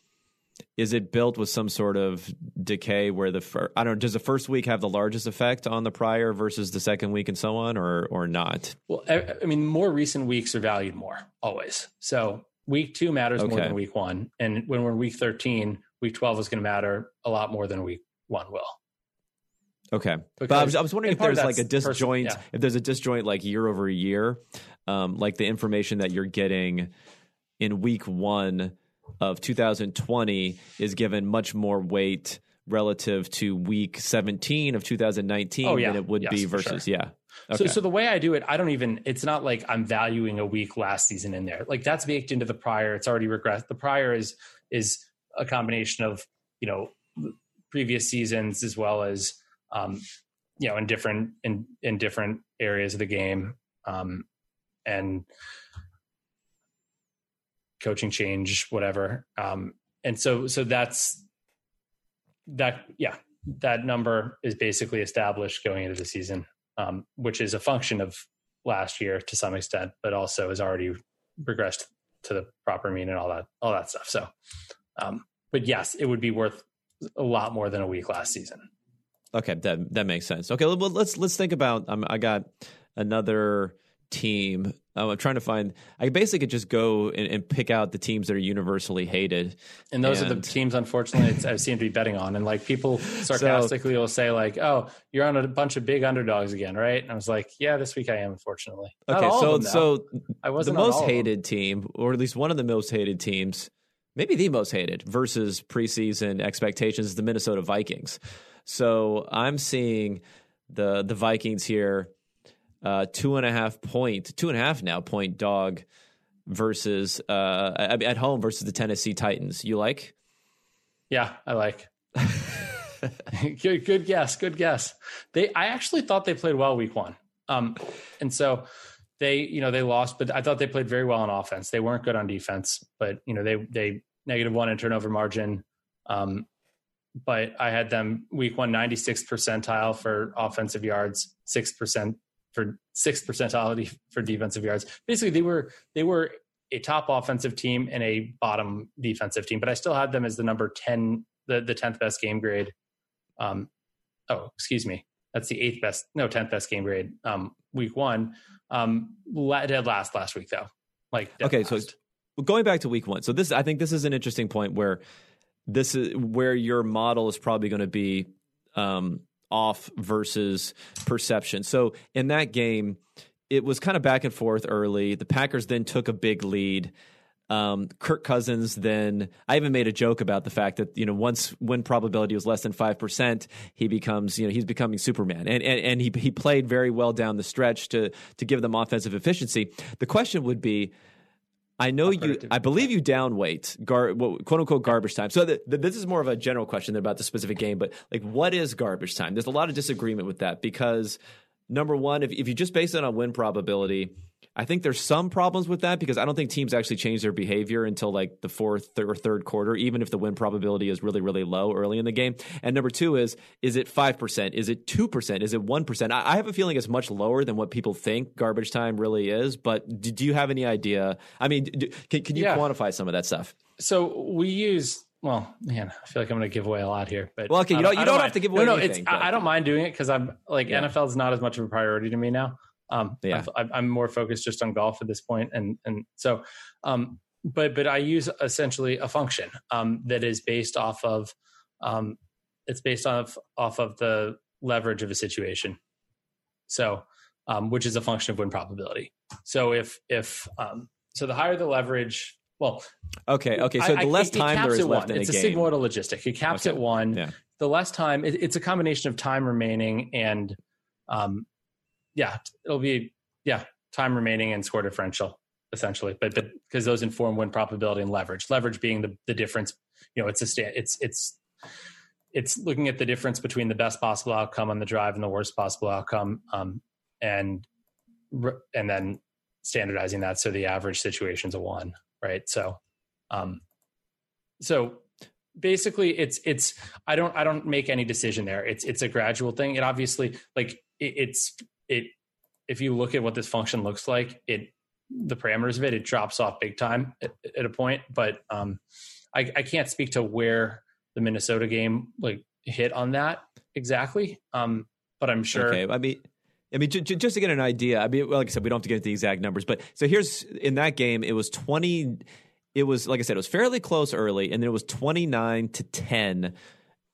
is it built with some sort of decay where the fir- I don't know, does the first week have the largest effect on the prior versus the second week and so on, or or not? Well, I, I mean, more recent weeks are valued more always. So week two matters okay. more than week one, and when we're week thirteen, week twelve is going to matter a lot more than week one will. Okay, because, but I was, I was wondering if there's like a disjoint, yeah. if there's a disjoint like year over year, um, like the information that you're getting in week one of 2020 is given much more weight relative to week 17 of 2019 oh, yeah. than it would yes, be versus sure. yeah. Okay. So, so the way I do it, I don't even. It's not like I'm valuing a week last season in there. Like that's baked into the prior. It's already regressed. The prior is is a combination of you know previous seasons as well as um, you know in different in in different areas of the game um, and coaching change, whatever. Um, and so, so that's that. Yeah, that number is basically established going into the season, um, which is a function of last year to some extent, but also has already regressed to the proper mean and all that, all that stuff. So, um, but yes, it would be worth a lot more than a week last season. Okay, that that makes sense. Okay, well, let's let's think about. Um, I got another team. Um, I'm trying to find. I basically could just go and, and, pick out the teams that are universally hated, and those and, are the teams. Unfortunately, I seem to be betting on. And like people sarcastically so, will say, like, "Oh, you're on a bunch of big underdogs again, right?" And I was like, "Yeah, this week I am, unfortunately." Okay, so so I wasn't the most hated team, or at least one of the most hated teams, maybe the most hated versus preseason expectations, the Minnesota Vikings. So I'm seeing the the Vikings here uh, two and a half point, two and a half now point dog versus uh, at home versus the Tennessee Titans. You like? Yeah, I like. good, good guess. Good guess. They, I actually thought they played well week one, um, and so they, you know, they lost, but I thought they played very well on offense. They weren't good on defense, but you know, they they negative one in turnover margin. Um, but I had them week one, 96th percentile for offensive yards, 6% for sixth percentility for defensive yards. Basically, they were they were a top offensive team and a bottom defensive team, but I still had them as the number ten, the the tenth best game grade. Um, oh, excuse me, that's the eighth best, no, tenth best game grade. Um, week one, um, dead last last week though. Like okay, last. so going back to week one, so this I think this is an interesting point where this is where your model is probably going to be um, off versus perception. So in that game, it was kind of back and forth early. The Packers then took a big lead. Um, Kirk Cousins then I even made a joke about the fact that you know once win probability was less than five percent, he becomes you know he's becoming Superman, and and, and he he played very well down the stretch to to give them offensive efficiency. The question would be I know you. I believe you downweight gar, quote unquote garbage time. So the, the, this is more of a general question than about the specific game, but like, what is garbage time? There's a lot of disagreement with that because number one, if if you just base it on win probability, I think there's some problems with that because I don't think teams actually change their behavior until like the fourth or third quarter, even if the win probability is really, really low early in the game. And number two is, is it 5%? Is it 2%? Is it 1%? I, I have a feeling it's much lower than what people think garbage time really is. But do, do you have any idea? I mean, do, can, can you yeah. quantify some of that stuff? So we use well, man, I feel like I'm going to give away a lot here. But well, okay, you don't, you don't, don't have to give away. No, no, anything, I, I, don't mind doing it because I'm like yeah. NFL is not as much of a priority to me now. Um, yeah. I'm, I'm, more focused just on golf at this point, and and so, um, but but I use essentially a function um, that is based off of, um, it's based off off of the leverage of a situation. So, um, which is a function of win probability. So if if um, so, the higher the leverage, well, okay, okay. So I- the less it time there is left one. in it's a a game. sigmoidal logistic. It caps Okay. at one. Yeah. The less time, it, it's a combination of time remaining and, um, yeah, it'll be yeah, time remaining and score differential essentially. But because those inform win probability and leverage. Leverage being the the difference. You know, it's a sta- it's it's it's looking at the difference between the best possible outcome on the drive and the worst possible outcome, um, and and then standardizing that so the average situation's a one, right? So, um, so basically, it's it's I don't I don't make any decision there. It's it's a gradual thing. It obviously like it, it's it if you look at what this function looks like, it the parameters of it it drops off big time at, at a point. But um, I, I can't speak to where the Minnesota game like hit on that exactly. Um, but I'm sure. Okay, I mean, I mean, j- j- just to get an idea. I mean, well, like I said, we don't have to get the exact numbers, but so here's in that game, it was twenty. It was like I said, it was fairly close early, and then it was twenty nine to ten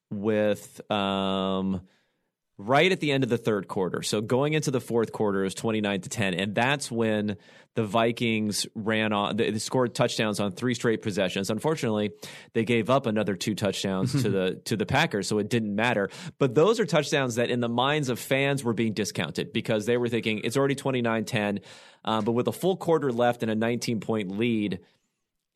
with um right at the end of the third quarter. So going into the fourth quarter, it was twenty nine to ten, and that's when the Vikings ran on. They, scored touchdowns on three straight possessions. Unfortunately, they gave up another two touchdowns to the to the Packers, so it didn't matter. But those are touchdowns that, in the minds of fans, were being discounted because they were thinking it's already 29-10, um, but with a full quarter left and a 19 point lead.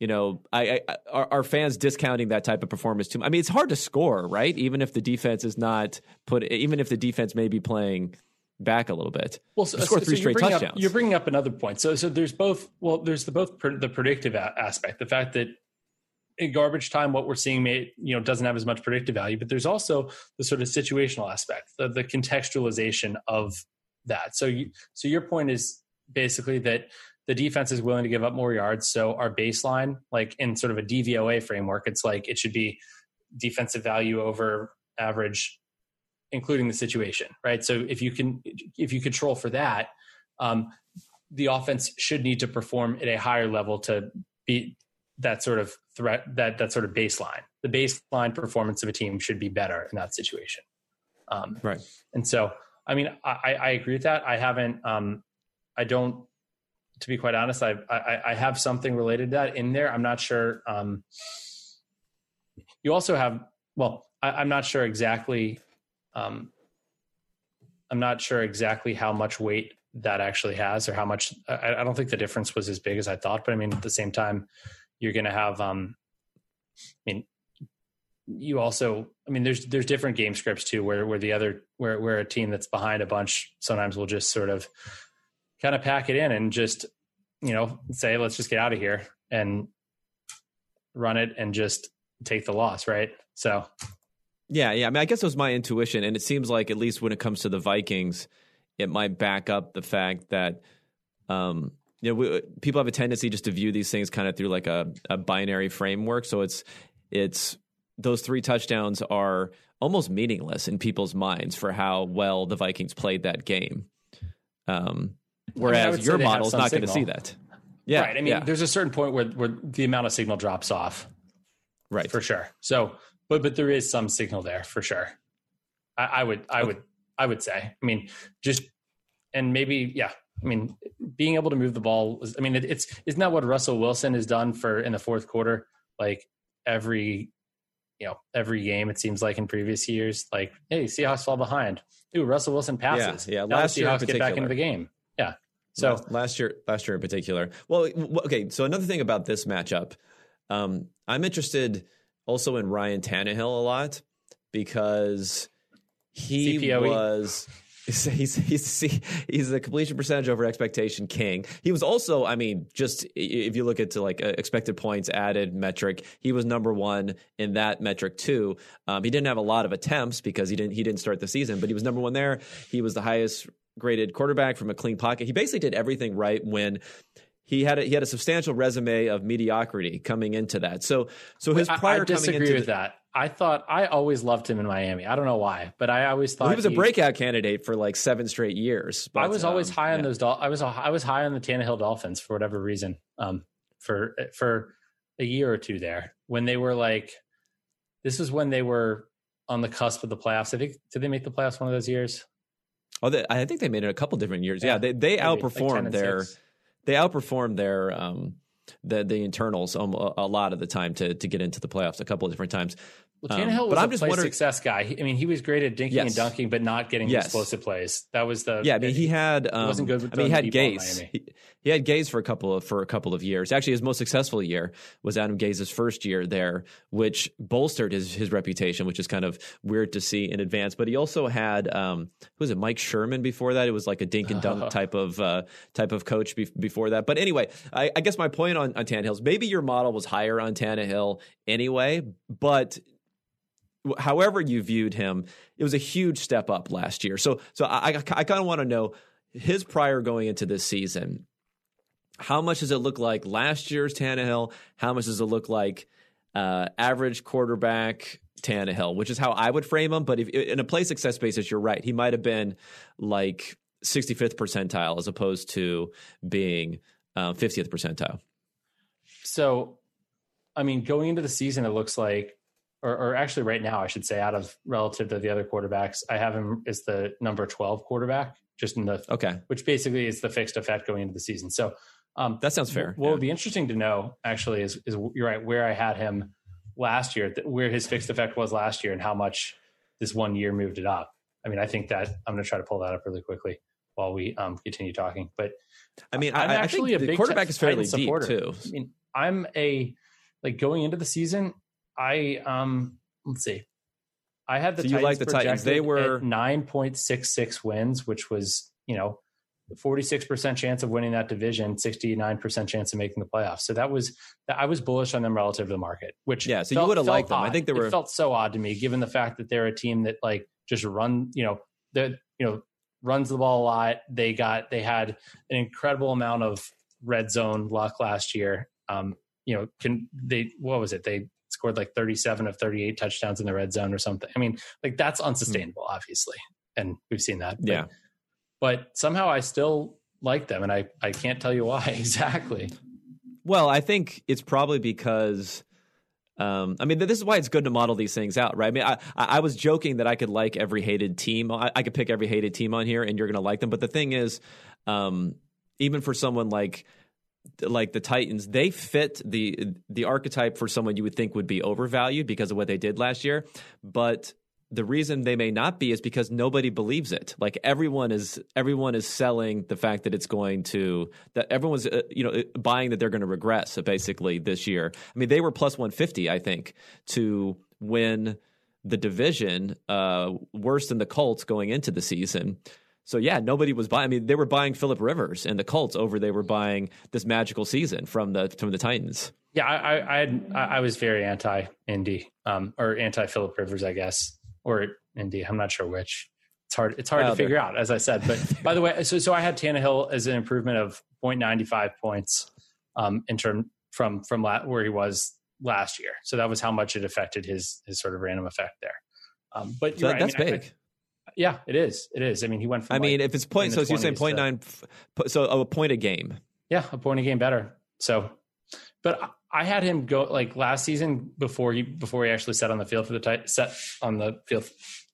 You know, I, I are, are fans discounting that type of performance too? I mean, it's hard to score, right? Even if the defense is not put, even if the defense may be playing back a little bit. Well, so, so- three so you're straight touchdowns. Up, you're bringing up another point. So, so there's both. Well, there's the both pr- the predictive a- aspect, the fact that in garbage time, what we're seeing may you know doesn't have as much predictive value, but there's also the sort of situational aspect, the, the contextualization of that. So, you, so your point is basically that the defense is willing to give up more yards. So our baseline, like in sort of a DVOA framework, it's like it should be defensive value over average including the situation, right? So if you can, if you control for that, um, the offense should need to perform at a higher level to be that sort of threat, that that sort of baseline. The baseline performance of a team should be better in that situation. Um, Right. And so, I mean, I, I agree with that. I haven't, um, I don't, to be quite honest, I, I, I have something related to that in there. I'm not sure. Um, you also have, well, I, I'm not sure exactly um, I'm not sure exactly how much weight that actually has or how much I, I, don't think the difference was as big as I thought, but I mean at the same time you're gonna have um I mean you also I mean there's there's different game scripts too where where the other where where a team that's behind a bunch sometimes will just sort of kind of pack it in and just you know say let's just get out of here and run it and just take the loss, right? So Yeah, yeah. I mean, I guess it was my intuition, and it seems like at least when it comes to the Vikings, it might back up the fact that um, you know we, people have a tendency just to view these things kind of through like a, a binary framework. So it's it's those three touchdowns are almost meaningless in people's minds for how well the Vikings played that game. Um, whereas would say your they model is not going to see that. Yeah, right. I mean, yeah, there's a certain point where where the amount of signal drops off. right. for sure. So, but but there is some signal there for sure. I, I would I would I would say. I mean, just and maybe yeah. I mean, being able to move the ball. is- I mean, it, it's isn't that what Russell Wilson has done for in the fourth quarter? Like every you know every game it seems like in previous years. Like hey, Seahawks fall behind. Ooh, Russell Wilson passes. yeah, Now last the year Seahawks get back into the game. So last, year, last year in particular. Well, okay. So another thing about this matchup, um, I'm interested also in Ryan Tannehill a lot because he CPOE. was. He's, he's he's a completion percentage over expectation king. He was also, I mean, just if you look at to like uh, expected points added metric, he was number one in that metric too. Um, he didn't have a lot of attempts because he didn't he didn't start the season, but he was number one there. He was the highest graded quarterback from a clean pocket. He basically did everything right when he had a, he had a substantial resume of mediocrity coming into that. So so his I- I, prior coming disagree into with the, that. I thought I always loved him in Miami. I don't know why, but I always thought well, he was a breakout candidate for like seven straight years. But, I was always um, high on yeah. those. Dol- I was I was high on the Tannehill Dolphins for whatever reason. Um, for for a year or two there when they were like, this was when they were on the cusp of the playoffs. I think did they make the playoffs one of those years? Oh, they, I think they made it a couple different years. Yeah, Yeah, they they Maybe, like 10 outperformed and their six. they outperformed their um the the internals um, a, a lot of the time to to get into the playoffs a couple of different times. Well, Tannehill um, was but I'm just play success guy. I mean, he was great at dinking yes. and dunking, but not getting yes. explosive plays. That was the yeah. I mean, he had um, wasn't good. I mean, he had Gase. He, he, had Gase for a couple of for a couple of years. Actually, his most successful year was Adam Gase's first year there, which bolstered his his reputation, which is kind of weird to see in advance. But he also had um, who was it? Mike Sherman before that. It was like a dink and dunk type of uh, type of coach be- before that. But anyway, I, I guess my point on on Tannehill is maybe your model was higher on Tannehill anyway, but however you viewed him, it was a huge step up last year. So, so I, I, I kind of want to know his prior going into this season. How much does it look like last year's Tannehill? How much does it look like uh, average quarterback Tannehill? Which is how I would frame him. But if in a play success basis, you're right. He might have been like 65th percentile as opposed to being uh, 50th percentile. So, I mean, going into the season, it looks like or, or, actually right now I should say out of relative to the other quarterbacks, I have him as the number 12 quarterback just in the okay, which basically is the fixed effect going into the season. So um, that sounds fair. What yeah. would be interesting to know actually is is you're right where I had him last year, where his fixed effect was last year, and how much this one year moved it up. I mean, I think that I'm going to try to pull that up really quickly while we um, continue talking. But I mean, I'm I, actually I a big quarterback is fairly deep supporter. too. I mean, I'm a like going into the season. I um let's see. I had the so Titans you like the Titans. They were nine point six six wins, which was you know forty six percent chance of winning that division, sixty nine percent chance of making the playoffs. So that was I was bullish on them relative to the market. Which yeah, so felt, you would have liked them. I think they were. It felt so odd to me, given the fact that they're a team that like just run you know that you know runs the ball a lot. They got they had an incredible amount of red zone luck last year. Um, you know, can they? What was it? They scored like 37 of 38 touchdowns in the red zone or something. I mean, like that's hmm. unsustainable, obviously. And we've seen that. But, yeah. But somehow I still like them and I, I can't tell you why exactly. Well, I think it's probably because um, I mean, this is why it's good to model these things out, right? I mean, I, I was joking that I could like every hated team. I, I could pick every hated team on here, and you're going to like them. But the thing is, um, even for someone like like the Titans, they fit the the archetype for someone you would think would be overvalued because of what they did last year. But the reason they may not be is because nobody believes it. Like everyone is everyone is selling the fact that it's going to that everyone's uh, you know uh, buying that they're going to regress basically this year. I mean, they were plus 150 I think to win the division uh, worse than the Colts going into the season. So yeah, nobody was buying. I mean, they were buying Philip Rivers and the Colts over. They were buying this magical season from the from the Titans. Yeah, I I I was very anti Indy, um, or anti Philip Rivers, I guess, or Indy. I'm not sure which. It's hard. It's hard well, to figure out, as I said. But by the way, so so I had Tannehill as an improvement of 0.95 points um, in term from from la- where he was last year. So that was how much it affected his his sort of random effect there. Um, but so right. that's I mean, big. I, yeah, it is. It is. I mean, he went from. I mean, if it's point, so you're saying point nine, so a point a game. Yeah, a point a game better. So, but I had him go like last season before he before he actually set on the field for the tight set on the field.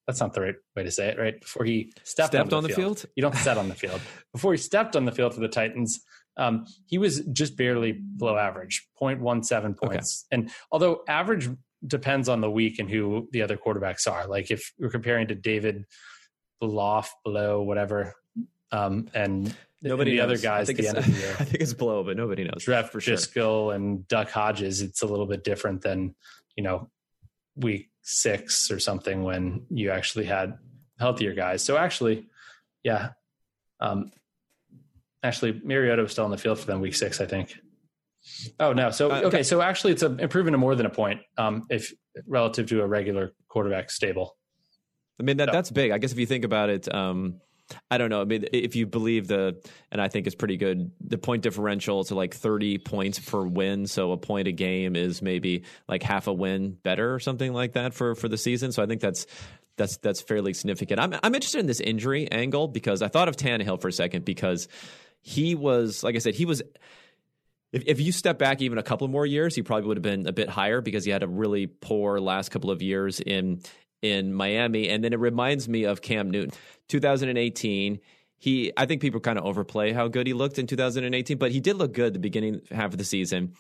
That's not the right way to say it, right? Before he stepped, stepped on the, field. field. You don't set on the field. Before he stepped on the field for the Titans, um, he was just barely below average, 0.17 points. Okay. And although average depends on the week and who the other quarterbacks are. Like if we're comparing to David Blough, below whatever, um, and nobody the knows. other guys the the. I think it's blow, but nobody knows. Jeff for sure. and Duck Hodges. It's a little bit different than you know week six or something when you actually had healthier guys. So actually, yeah, um, actually Mariota was still on the field for them week six, I think. Oh no! So uh, okay, so actually, it's an improvement of more than a point um, if relative to a regular quarterback stable. I mean that that's big. I guess if you think about it, um, I don't know. I mean, if you believe the, and I think it's pretty good. The point differential to like thirty points per win, so a point a game is maybe like half a win better or something like that for for the season. So I think that's that's that's fairly significant. I'm I'm interested in this injury angle because I thought of Tannehill for a second because he was like I said he was if, if you step back even a couple more years, he probably would have been a bit higher because he had a really poor last couple of years in in Miami. And then it reminds me of Cam Newton. 2018, he I think people kind of overplay how good he looked in 2018, but he did look good the beginning half of the season.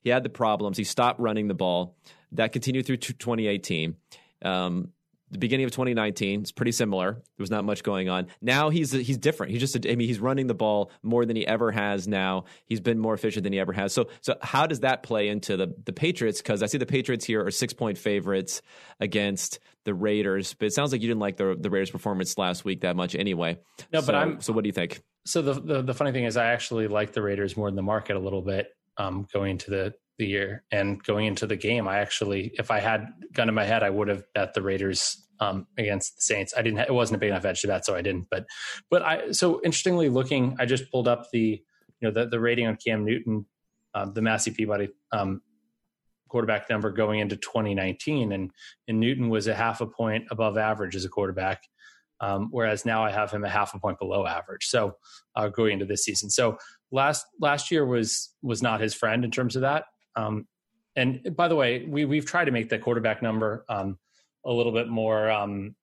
He had the problems. He stopped running the ball. That continued through 2018. Um, the beginning of 2019 is pretty similar. There was not much going on. Now he's he's different. He's just I mean he's running the ball more than he ever has now. He's been more efficient than he ever has. So so how does that play into the the Patriots? Because I see the Patriots here are six point favorites against the Raiders, but it sounds like you didn't like the the Raiders' performance last week that much anyway. No, so, but I'm. So what do you think? So the, the the funny thing is, I actually like the Raiders more than the market a little bit um, going into the the year and going into the game. I actually, if I had gun in my head, I would have bet the Raiders um, against the Saints. I didn't. It wasn't a big enough edge to bet, so I didn't. But but I so interestingly looking, I just pulled up the you know the the rating on Cam Newton, um, the Massey Peabody um, quarterback number going into 2019, and and Newton was a half a point above average as a quarterback. Um, whereas now I have him a half a point below average. So uh, going into this season, so last last year was was not his friend in terms of that. Um, and by the way, we we've tried to make the quarterback number um, a little bit more um,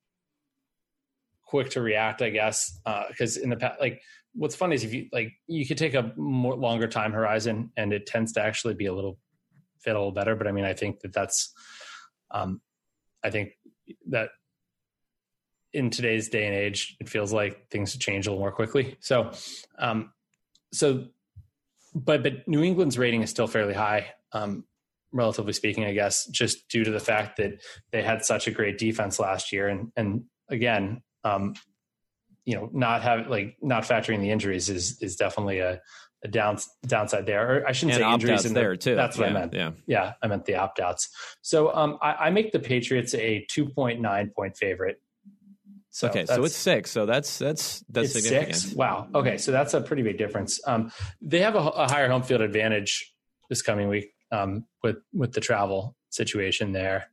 quick to react, I guess, because uh, in the past, like what's funny is if you like you could take a more longer time horizon, and it tends to actually be a little fit a little better. But I mean, I think that that's, um, I think that in today's day and age, it feels like things change a little more quickly. So, um, so, but but New England's rating is still fairly high. Um, relatively speaking, I guess, just due to the fact that they had such a great defense last year, and and again, um, you know, not have like not factoring the injuries is is definitely a, a down, downside there. Or I shouldn't and say injuries in there the, too. That's what yeah, I meant. Yeah, yeah, I meant the opt outs. So um, I, I make the Patriots a two point nine point favorite. So okay, so it's six. So that's that's that's significant. Six? Wow. Okay, so that's a pretty big difference. Um, they have a, a, higher home field advantage this coming week um, with with the travel situation there.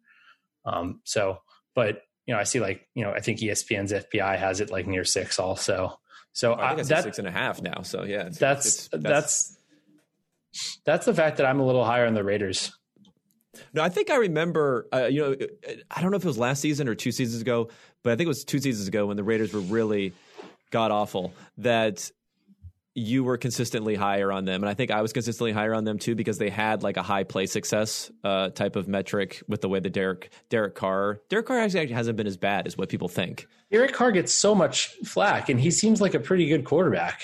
Um, so, but you know, I see like you know, I think ESPN's FPI has it like near six also. So I think that, six and a half now. So yeah, it's, that's, it's, that's that's that's the fact that I'm a little higher on the Raiders. No, I think I remember. Uh, you know, I don't know if it was last season or two seasons ago, but I think it was two seasons ago when the Raiders were really god awful. That you were consistently higher on them, and I think I was consistently higher on them too because they had like a high play success uh, type of metric with the way the Derek Derek Carr Derek Carr actually hasn't been as bad as what people think. Derek Carr gets so much flack, and he seems like a pretty good quarterback.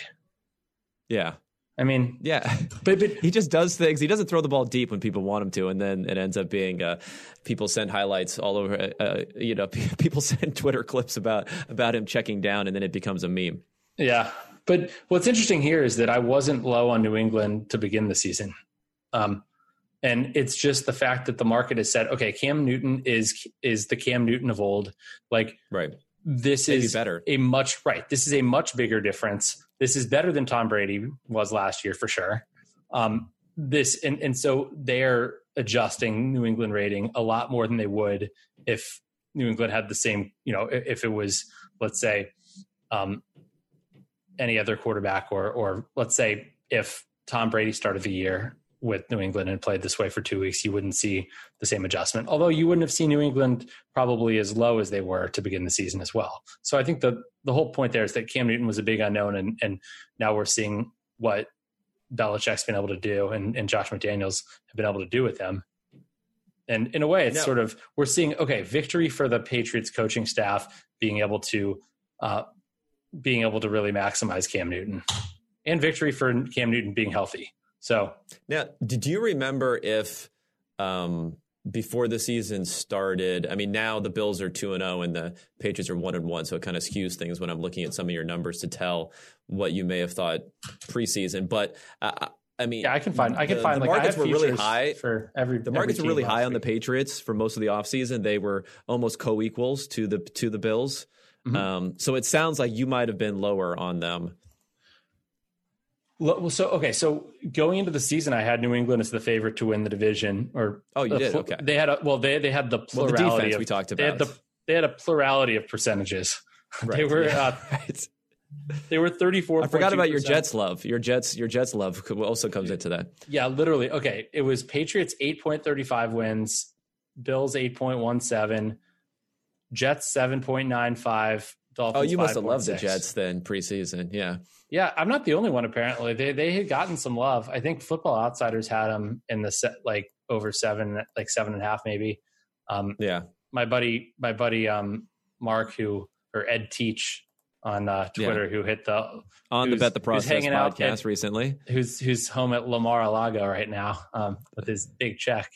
Yeah, I mean, yeah, but, but he just does things. He doesn't throw the ball deep when people want him to, and then it ends up being uh, people send highlights all over. Uh, you know, people send Twitter clips about about him checking down, and then it becomes a meme. Yeah, but what's interesting here is that I wasn't low on New England to begin the season. Um, and it's just the fact that the market has said, okay, Cam Newton is is the Cam Newton of old. Like, right. This Maybe is better. a much right. This is a much bigger difference. This is better than Tom Brady was last year for sure. Um, this and and so they're adjusting New England rating a lot more than they would if New England had the same. You know, if it was let's say um, any other quarterback, or or let's say if Tom Brady started the year with New England and played this way for two weeks, you wouldn't see the same adjustment. Although you wouldn't have seen New England probably as low as they were to begin the season as well. So I think the the whole point there is that Cam Newton was a big unknown, and and now we're seeing what Belichick's been able to do, and, and Josh McDaniels have been able to do with them. And in a way, it's no. sort of we're seeing okay victory for the Patriots coaching staff being able to uh, being able to really maximize Cam Newton and victory for Cam Newton being healthy. So now, did you remember if um, before the season started? I mean, now the Bills are two and zero, oh and the Patriots are one and one, so it kind of skews things when I'm looking at some of your numbers to tell what you may have thought preseason. But uh, I mean, yeah, I can find. I can the, find. The like, markets were really high for every. The markets were really high on the Patriots for most of the offseason. They were almost co-equals to the to the Bills. Mm-hmm. Um, so it sounds like you might have been lower on them. Well, so okay, so going into the season, I had New England as the favorite to win the division. Or oh, you did. Okay, they had a well, they they had the plurality well, the defense of, we talked about. They had, the, they had a plurality of percentages. Right. They were yeah. uh, right. they were thirty four. I forgot about your Jets love. Your Jets your Jets love also comes into that. Yeah, literally. Okay, it was Patriots eight point thirty five wins, Bills eight point one seven, Jets seven point nine five, Dolphins. Oh, you must have 5.6. loved the Jets then preseason. Yeah. Yeah, I'm not the only one. Apparently, they they had gotten some love. I think Football Outsiders had them in the set like over seven, like seven and a half, maybe. Um, Yeah. my buddy, my buddy, um, Mark, who or Ed Teach on uh, Yeah. Twitter, who hit the On the Bet the Process hanging out podcast at- recently. who's who's home at Lamar Alago right now um, with his big check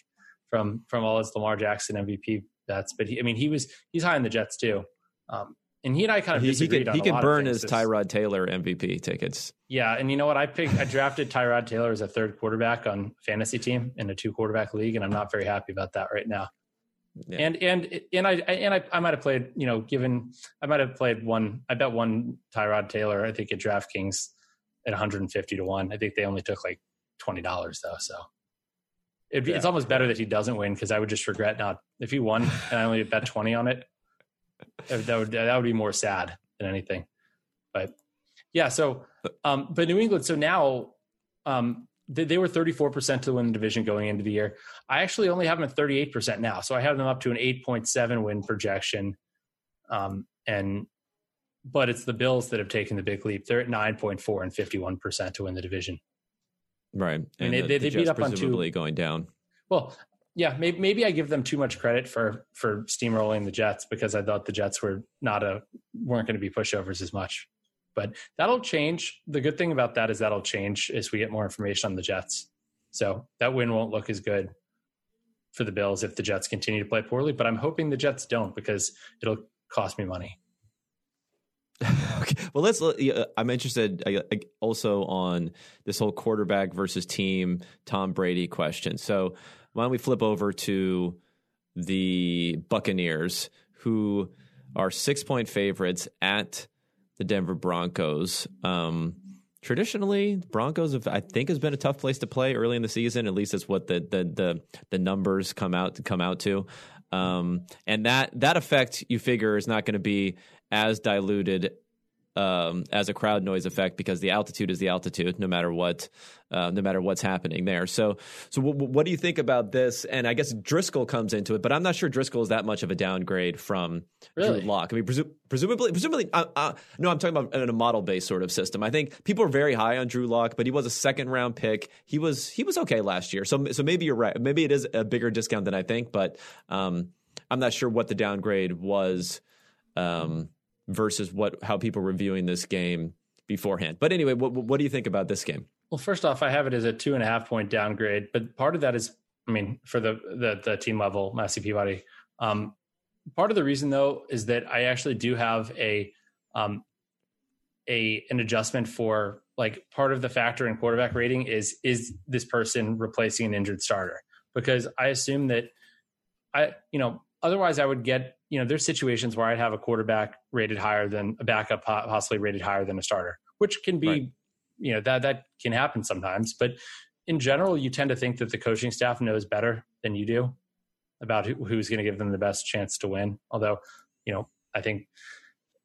from from all his Lamar Jackson MVP bets. But he, I mean, he was he's high in the Jets too, um, and he and I kind of He, he could he a could lot burn his Tyrod Taylor MVP tickets. Yeah, and you know what? I picked I drafted Tyrod Taylor as a third quarterback on fantasy team in a two quarterback league, and I'm not very happy about that right now. Yeah. And and and I and I, I might have played, you know, given I might have played one. I bet one Tyrod Taylor. I think at DraftKings at 150 to one. I think they only took like twenty dollars though. So it'd be, it's almost better that he doesn't win because I would just regret not if he won and I only bet 20 on it. That that would that would be more sad than anything. But yeah, so um, but New England. So now um, they, they were 34% to win the division going into the year. I actually only have them at 38% now. So I have them up to an 8.7 win projection. Um, and, but it's the Bills that have taken the big leap. They're at 9.4 and 51% to win the division. Right. And they- the- they- the they beat up on two- going down. Well, yeah, maybe, maybe I give them too much credit for, for steamrolling the Jets because I thought the Jets were not a, weren't going to be pushovers as much, but that'll change. The good thing about that is that'll change as we get more information on the Jets. So that win won't look as good for the Bills if the Jets continue to play poorly, but I'm hoping the Jets don't because it'll cost me money. okay. Well, let's. uh, I'm interested also on this whole quarterback versus team Tom Brady question. So why don't we flip over to the Buccaneers, who are six point favorites at the Denver Broncos. Um, traditionally, Broncos have, I think, has been a tough place to play early in the season. At least that's what the the the, the numbers come out come out to. Um, and that that effect you figure is not going to be as diluted um, as a crowd noise effect because the altitude is the altitude, no matter what, uh, no matter what's happening there. So, so w- w- what do you think about this? And I guess Driskel comes into it, but I'm not sure Driskel is that much of a downgrade from Really? Drew Lock. I mean, presu- presumably, presumably, uh, uh, no, I'm talking about in a model based sort of system. I think people are very high on Drew Lock, but he was a second round pick. He was he was okay last year. So, so maybe you're right. Maybe it is a bigger discount than I think, but um, I'm not sure what the downgrade was. Um, versus what how people were viewing this game beforehand. But anyway, what what do you think about this game? Well, first off, I have it as a two and a half point downgrade, but part of that is, I mean, for the the, the team level, Massey Peabody. Um, part of the reason though is that I actually do have a um, a an adjustment for like part of the factor in quarterback rating is is this person replacing an injured starter because I assume that I you know otherwise I would get you know there's situations where I'd have a quarterback rated higher than a backup possibly rated higher than a starter which can be Right. you know that that can happen sometimes but in general you tend to think that the coaching staff knows better than you do about who, who's going to give them the best chance to win although you know I think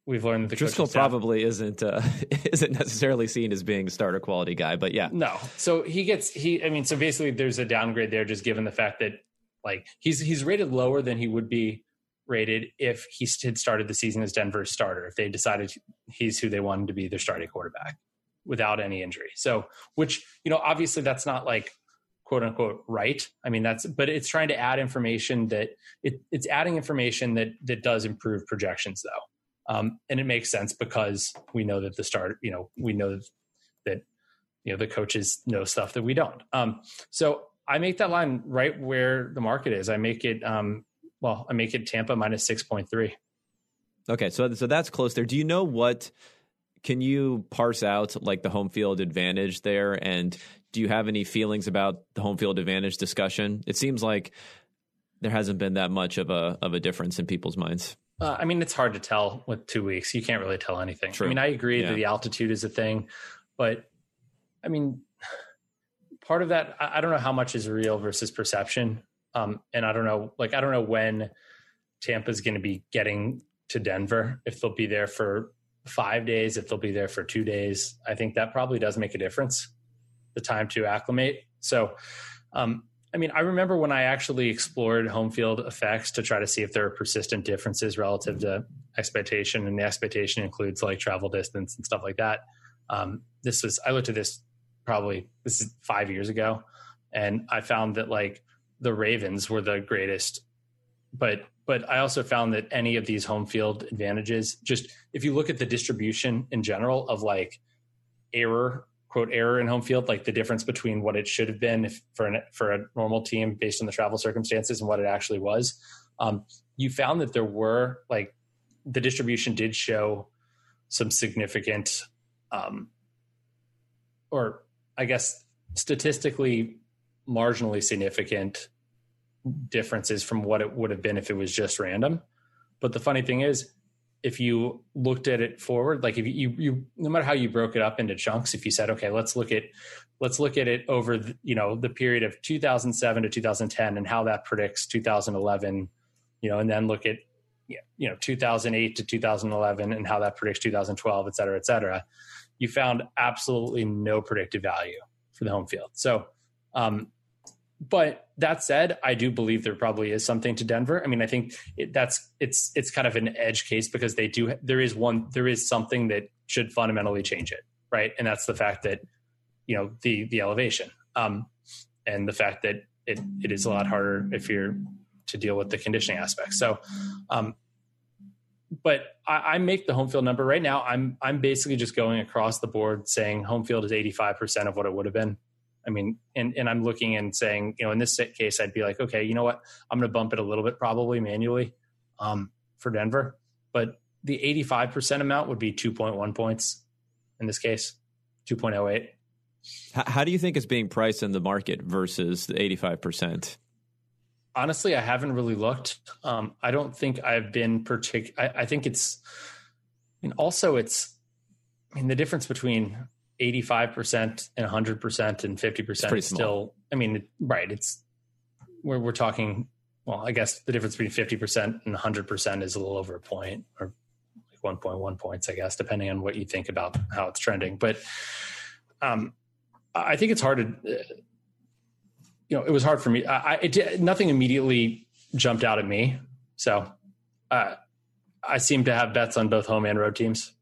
we've learned that the Driscoll coaching staff probably isn't uh, isn't necessarily seen as being a starter quality guy, but yeah, No. So he gets he I mean so basically there's a downgrade there just given the fact that like he's he's rated lower than he would be rated if he had started the season as Denver's starter if they decided he's who they wanted to be their starting quarterback without any injury. So which you know obviously that's not like quote unquote right. I mean that's but it's trying to add information that it, it's adding information that that does improve projections though. Um, and it makes sense because we know that the start, you know, we know that you know the coaches know stuff that we don't um so i make that line right where the market is i make it um well i make it tampa minus 6.3 okay, so so that's close there. Do you know what? Can you parse out like the home field advantage there, and do you have any feelings about the home field advantage discussion? It seems like there hasn't been that much of a of a difference in people's minds. uh, i mean it's hard to tell with two weeks you can't really tell anything True. i mean i agree Yeah. that the altitude is a thing but i mean part of that i I don't know how much is real versus perception um and i don't know like i don't know when tampa's going to be getting to denver if they'll be there for five days if they'll be there for two days i think that probably does make a difference the time to acclimate so um I mean, I remember when I actually explored home field effects to try to see if there are persistent differences relative to expectation, and the expectation includes like travel distance and stuff like that. Um, this was I looked at this probably this is five years ago, and I found that like the Ravens were the greatest, but but I also found that any of these home field advantages, just if you look at the distribution in general of like error quote error in home field, like the difference between what it should have been if, for an, for a normal team based on the travel circumstances and what it actually was. Um, you found that there were like the distribution did show some significant, um, or I guess statistically marginally significant differences from what it would have been if it was just random. But the funny thing is, if you looked at it forward, like if you, you, no matter how you broke it up into chunks, if you said, okay, let's look at, let's look at it over, the, you know, the period of 2007 to 2010 and how that predicts 2011, you know, and then look at, you know, 2008 to 2011 and how that predicts 2012, et cetera, et cetera, you found absolutely no predictive value for the home field. So, um, but that said, I do believe there probably is something to Denver. I mean, I think it, that's it's it's kind of an edge case because they do there is one there is something that should fundamentally change it, right? And that's the fact that you know the the elevation um, and the fact that it it is a lot harder if you're to deal with the conditioning aspects. So, um, but I, I make the home field number right now. I'm I'm basically just going across the board saying home field is 85 percent of what it would have been I mean, and, and I'm looking and saying, you know, in this case, I'd be like, okay, you know what? I'm going to bump it a little bit probably manually um, for Denver. But the 85% amount would be 2.1 points in this case, 2.08. How do you think it's being priced in the market versus the 85%? Honestly, I haven't really looked. Um, I don't think I've been particular. I, I think it's, and also it's, I mean, the difference between 85% and 100% and 50% is still i mean right it's we're, we're talking well i guess the difference between 50% and 100% is a little over a point or like 1.1 points i guess depending on what you think about how it's trending. But um i think it's hard to uh, you know it was hard for me. I, I it, nothing immediately jumped out at me. So uh, i seem to have bets on both home and road teams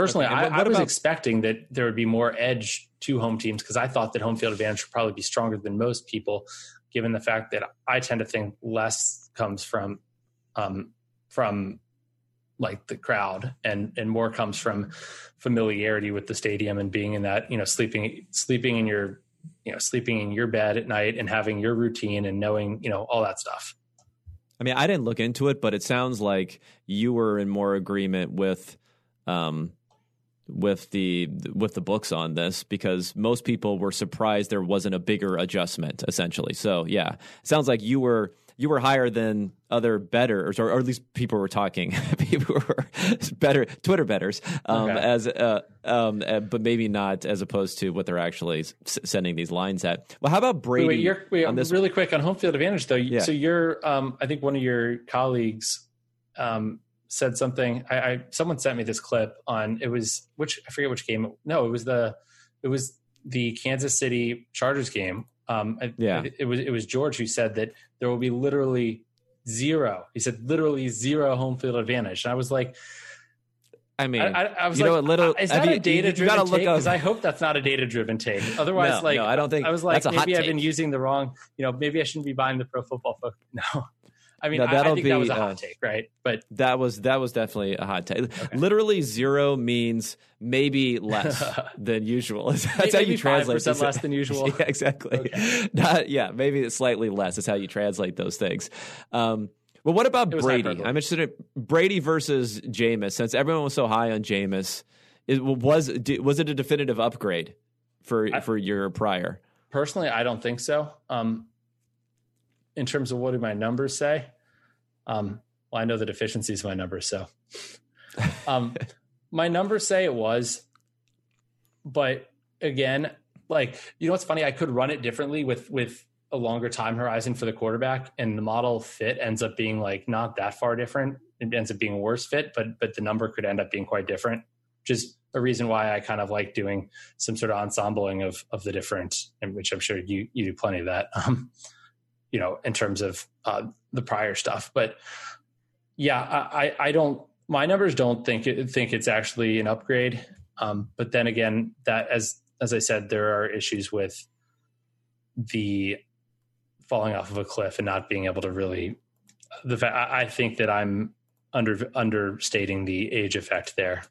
Personally, okay. I, I, was about, expecting that there would be more edge to home teams because I thought that home field advantage would probably be stronger than most people, given the fact that I tend to think less comes from um, from like the crowd and and more comes from familiarity with the stadium and being in that you know sleeping sleeping in your you know sleeping in your bed at night and having your routine and knowing you know all that stuff. I mean, I didn't look into it, but it sounds like you were in more agreement with um, with the with the books on this because most people were surprised there wasn't a bigger adjustment essentially. So yeah, sounds like you were you were higher than other bettors, or, or at least people were talking. people were better Twitter bettors, um, okay. as uh, um, uh, but maybe not as opposed to what they're actually s- sending these lines at. Well, how about Brady? Wait, wait, wait on this? really quick on home field advantage though. Yeah. So you're, um, I think one of your colleagues um, said something. I, I, someone sent me this clip on it was which I forget which game. No, it was the it was the Kansas City Chargers game. Um, yeah, it, it was it was George who said that there will be literally zero. He said literally zero home field advantage, and I was like. I mean, I, I was you like, know, a little. Is that you, a data driven take? Because I hope that's not a data driven take. Otherwise, no, like, no, I don't think I was like, maybe I've been using the wrong. You know, maybe I shouldn't be buying the Pro Football Focus. No, I mean, no, I, I, think be, that was a hot uh, take, right? But that was that was definitely a hot take. Okay. Literally zero means maybe less than usual. That's maybe, how you translate. Percent less than usual. yeah, exactly. Okay. Not, yeah, maybe slightly less is how you translate those things. Um, well, what about Brady? I'm interested in Brady versus Jameis. Since everyone was so high on Jameis, it was was it a definitive upgrade for I, for your prior? Personally, I don't think so. Um, in terms of what do my numbers say? Um, well, I know the deficiencies of my numbers, so um, my numbers say it was, but again, like you know what's funny? I could run it differently with with a longer time horizon for the quarterback, and the model fit ends up being like not that far different. It ends up being a worse fit, but but the number could end up being quite different. which is a reason why I kind of like doing some sort of ensembling of of the different, which I'm sure you you do plenty of that. Um, you know, in terms of uh, the prior stuff, but yeah, I I don't my numbers don't think it, think it's actually an upgrade. Um, but then again, that as as I said, there are issues with the falling off of a cliff and not being able to really. The fact I think that I'm under understating the age effect there.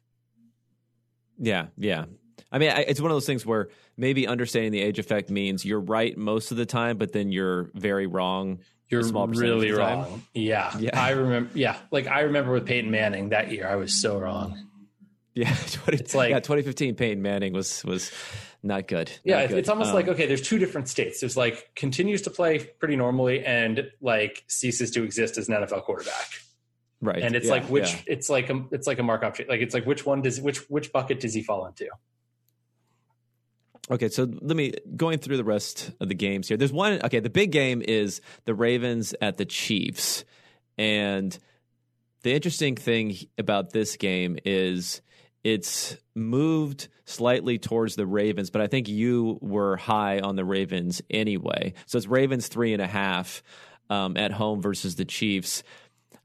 Yeah, yeah. I mean, it's one of those things where maybe understanding the age effect means you're right most of the time, but then you're very wrong. You're small really wrong. Yeah. yeah, I remember. Yeah, like I remember with Peyton Manning that year, I was so wrong. Yeah, 20, it's like yeah, 2015 Peyton Manning was was not good. Yeah, not good. it's almost um, like okay, there's two different states. There's like continues to play pretty normally and like ceases to exist as an NFL quarterback. Right. And it's yeah, like which yeah. it's like a it's like a Markov like it's like which one does which which bucket does he fall into? Okay, so let me going through the rest of the games here. There's one okay, the big game is the Ravens at the Chiefs. And the interesting thing about this game is it's moved slightly towards the Ravens, but I think you were high on the Ravens anyway. So it's Ravens three and a half um, at home versus the Chiefs.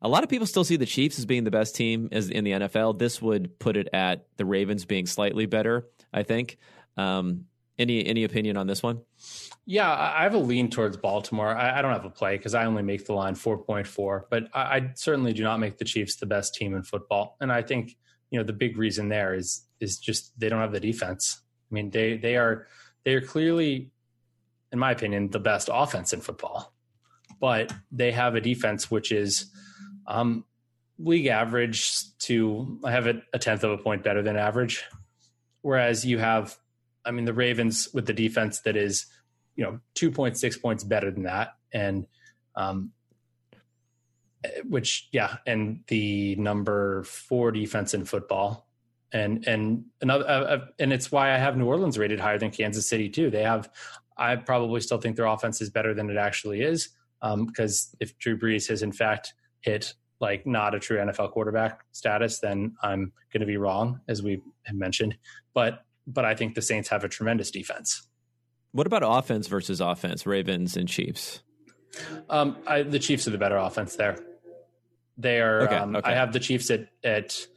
A lot of people still see the Chiefs as being the best team as in the NFL. This would put it at the Ravens being slightly better. I think. Um, any any opinion on this one? Yeah, I have a lean towards Baltimore. I, I don't have a play because I only make the line four point four, but I, I certainly do not make the Chiefs the best team in football, and I think you know the big reason there is is just they don't have the defense. I mean they they are they are clearly, in my opinion, the best offense in football, but they have a defense which is um, league average to I have it a tenth of a point better than average, whereas you have I mean the Ravens with the defense that is you know two point six points better than that and um, which yeah, and the number four defense in football, and and another, uh, uh, and it's why I have New Orleans rated higher than Kansas City too. They have, I probably still think their offense is better than it actually is, because um, if Drew Brees has in fact hit like not a true NFL quarterback status, then I'm going to be wrong, as we have mentioned. But but I think the Saints have a tremendous defense. What about offense versus offense, Ravens and Chiefs? Um, I, the Chiefs are the better offense there. They are. Okay, um, okay. I have the Chiefs at at.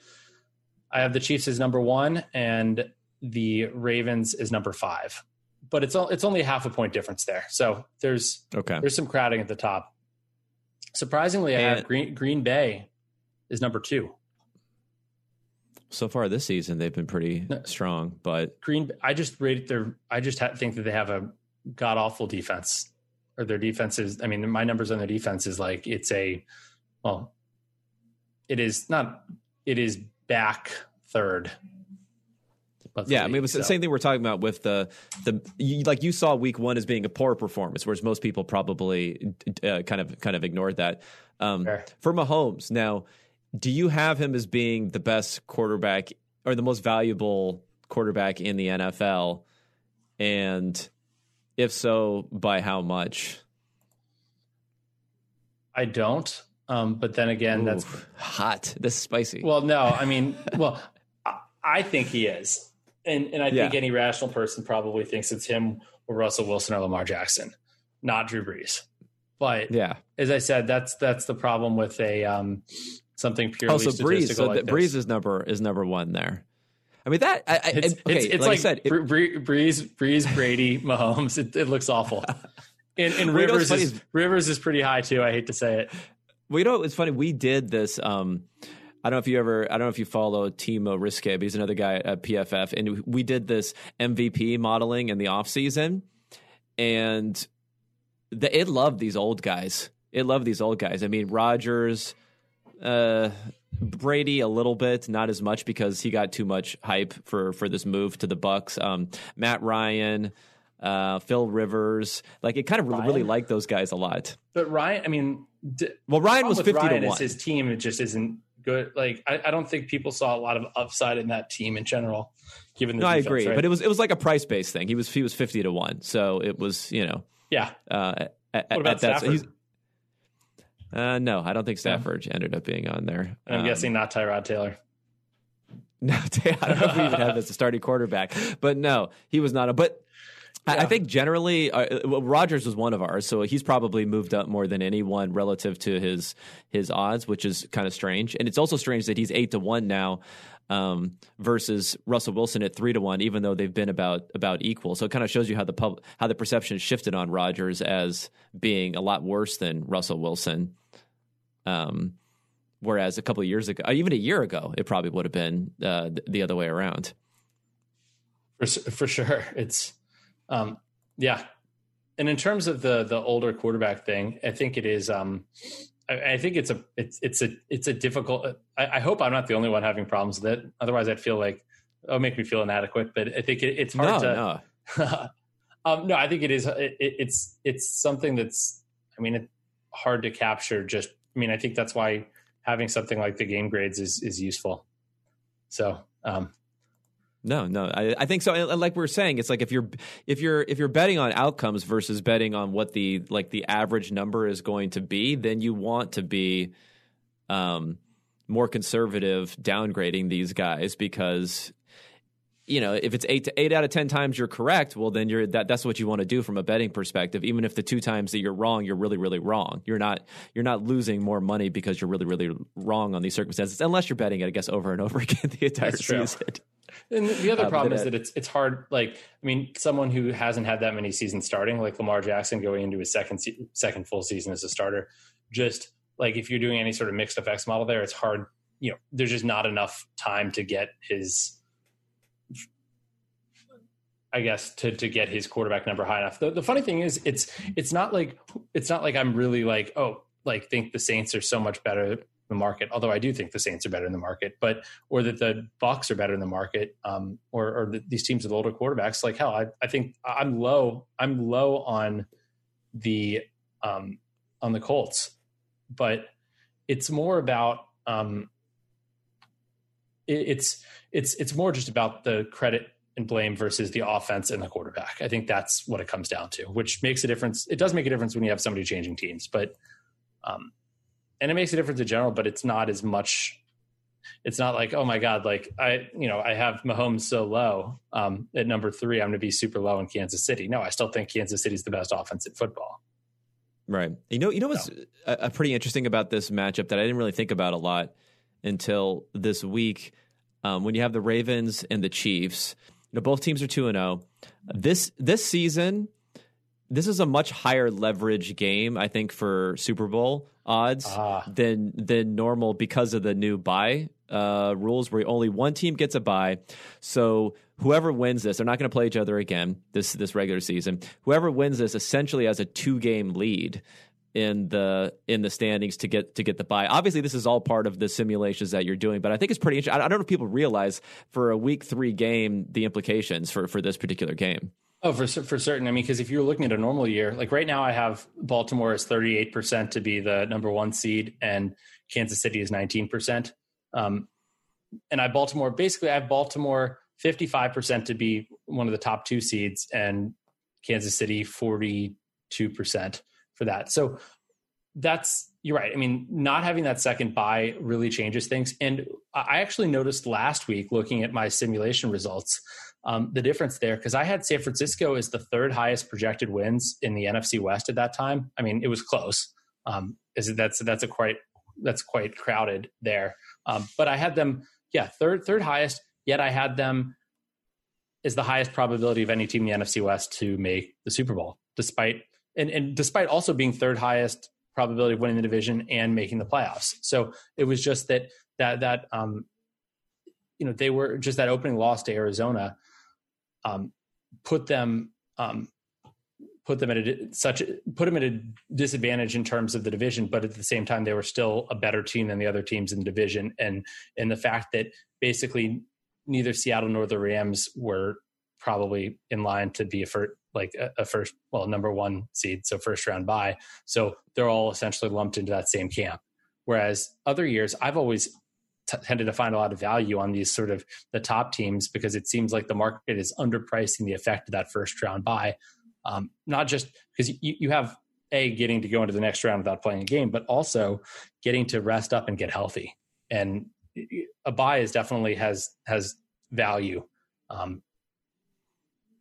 I have the Chiefs as number one, and the Ravens is number five. But it's it's only half a point difference there. So there's okay. There's some crowding at the top. Surprisingly, I have Green Green Bay is number two. So far this season, they've been pretty no, strong, but Green. I just rate their. I just think that they have a god awful defense, or their defense is. I mean, my numbers on their defense is like it's a well, it is not it is back third yeah, I mean, it was so. the same thing we're talking about with the the you, like you saw week one as being a poor performance, whereas most people probably uh, kind of kind of ignored that. Um, sure. For Mahomes, now, do you have him as being the best quarterback or the most valuable quarterback in the NFL? And if so, by how much? I don't. Um, but then again, Ooh, that's hot. This is spicy. Well, no, I mean, well, I think he is, and and I yeah. think any rational person probably thinks it's him or Russell Wilson or Lamar Jackson, not Drew Brees. But yeah, as I said, that's that's the problem with a um, something purely also Brees. So like Brees is number is number one there. I mean that. I, I, it's, okay, it's, it's like, like, I said, it, Brees, Brees, Brady, Mahomes. It, it looks awful. And, and Rivers is, Rivers is pretty high too. I hate to say it. Well, you know, it's funny. We did this. Um, I don't know if you ever, I don't know if you follow Timo Riske, but he's another guy at PFF. And we did this MVP modeling in the off season, and the, it loved these old guys. It loved these old guys. I mean, Rodgers, uh, Brady a little bit, not as much because he got too much hype for for this move to the Bucs. Um, Matt Ryan, uh, Phil Rivers, like it kind of Ryan? really liked those guys a lot. But Ryan, I mean, D- well, Ryan was fifty Ryan to one. His team it just isn't good. Like I, I, don't think people saw a lot of upside in that team in general. Given the no, defense, I agree, right? but it was it was like a price based thing. He was he was fifty to one, so it was you know yeah. Uh, at, what about at Stafford? Uh, no, I don't think Stafford ended up being on there. I'm um, guessing not Tyrod Taylor. No, I don't know if we even have as a starting quarterback, but no, he was not a. But yeah. I think generally, uh, well, Rodgers was one of ours, so he's probably moved up more than anyone relative to his his odds, which is kind of strange. And it's also strange that he's eight to one now um, versus Russell Wilson at three to one, even though they've been about about equal. So it kind of shows you how the pub, how the perception shifted on Rodgers as being a lot worse than Russell Wilson. Um, Whereas a couple of years ago, even a year ago, it probably would have been uh, the other way around. For, for sure, it's um, yeah. And in terms of the the older quarterback thing, I think it is. Um, I, I think it's a it's it's a it's a difficult. I, I, hope I'm not the only one having problems with it. Otherwise, I'd feel like it'll make me feel inadequate. But I think it, it's hard no, to. No. um, no, I think it is. It, it's it's something that's. I mean, it's hard to capture. Just I mean, I think that's why having something like the game grades is is useful. So um, no, no, I, I, think so. And like we are saying, it's like if you're if you're if you're betting on outcomes versus betting on what the like the average number is going to be, then you want to be um, more conservative downgrading these guys because you know, if it's eight to eight out of ten times you're correct, well then you're that that's what you want to do from a betting perspective. Even if the two times that you're wrong, you're really, really wrong. You're not you're not losing more money because you're really, really wrong on these circumstances, unless you're betting it, I guess, over and over again the entire season. True. And the other uh, problem is that it's it's hard. Like, I mean, someone who hasn't had that many seasons starting, like Lamar Jackson, going into his second se- second full season as a starter, just like if you're doing any sort of mixed effects model there, it's hard. You know, there's just not enough time to get his I guess to to get his quarterback number high enough. The, the funny thing is, it's it's not like it's not like I'm really like oh like think the Saints are so much better the market. Although I do think the Saints are better in the market, but or that the Bucs are better in the market, um, or or the, these teams with older quarterbacks. Like hell, I I think I'm low. I'm low on the um, on the Colts, but it's more about um, it, it's it's it's more just about the credit and blame versus the offense and the quarterback. I think that's what it comes down to, which makes a difference. It does make a difference when you have somebody changing teams, but um, and it makes a difference in general, but it's not as much. It's not like, oh my God, like I, you know, I have Mahomes so low um, at number three. I'm going to be super low in Kansas City. No, I still think Kansas City's the best offense in football. Right. You know, you know what's no. a, a pretty interesting about this matchup that I didn't really think about a lot until this week. Um, when you have the Ravens and the Chiefs, you know, both teams are two and zero. Oh. This this season, this is a much higher leverage game, I think, for Super Bowl odds ah. than than normal because of the new bye uh, rules, where only one team gets a bye. So whoever wins this, they're not going to play each other again this this regular season. Whoever wins this essentially has a two game lead in the in the standings to get to get the bye. Obviously, this is all part of the simulations that you're doing, but I think it's pretty interesting. I don't know if people realize for a week three game the implications for for this particular game. Oh, for for certain. I mean, because if you're looking at a normal year, like right now, I have Baltimore is 38 percent to be the number one seed, and Kansas City is 19 percent. Um, and I Baltimore basically I have Baltimore 55 percent to be one of the top two seeds, and Kansas City 42 percent for that. So that's you're right. I mean, not having that second bye really changes things. And I actually noticed last week looking at my simulation results, um, the difference there because I had San Francisco as the third highest projected wins in the NFC West at that time. I mean, it was close. Um, is that's that's a quite that's quite crowded there. Um, but I had them, yeah, third third highest. Yet I had them is the highest probability of any team in the NFC West to make the Super Bowl, despite and, and despite also being third highest probability of winning the division and making the playoffs. So it was just that that that um, you know they were just that opening loss to Arizona um, put them um, put them at a such put them at a disadvantage in terms of the division, but at the same time they were still a better team than the other teams in the division, and and the fact that basically neither Seattle nor the Rams were probably in line to be a first, like a, a, first, well, number one seed, so first round bye. So they're all essentially lumped into that same camp. Whereas other years, I've always t- tended to find a lot of value on these sort of the top teams because it seems like the market is underpricing the effect of that first round bye. Um, not just because you, you have a getting to go into the next round without playing a game, but also getting to rest up and get healthy. And a bye is definitely has has value. Um,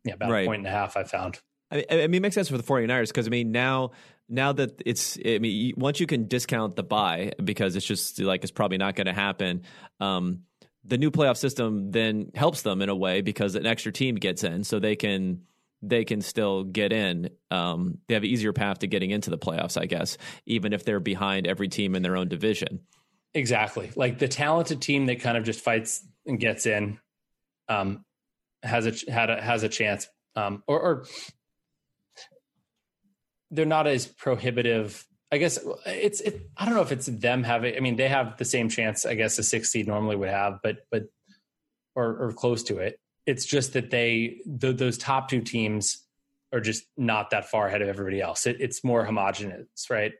yeah, about right. a point and a half. I found. I, I mean, it makes sense for the 49ers because I mean now now that it's I mean once you can discount the bye because it's just like it's probably not going to happen. Um, the new playoff system then helps them in a way because an extra team gets in, so they can they can still get in. Um, they have an easier path to getting into the playoffs, I guess, even if they're behind every team in their own division. Exactly, like the talented team that kind of just fights and gets in, um, has a had a has a chance, um, or, or they're not as prohibitive. I guess it's it. I don't know if it's them having. I mean, they have the same chance. I guess a six seed normally would have, but but or or close to it. It's just that they the, those top two teams are just not that far ahead of everybody else. It, it's more homogenous, right?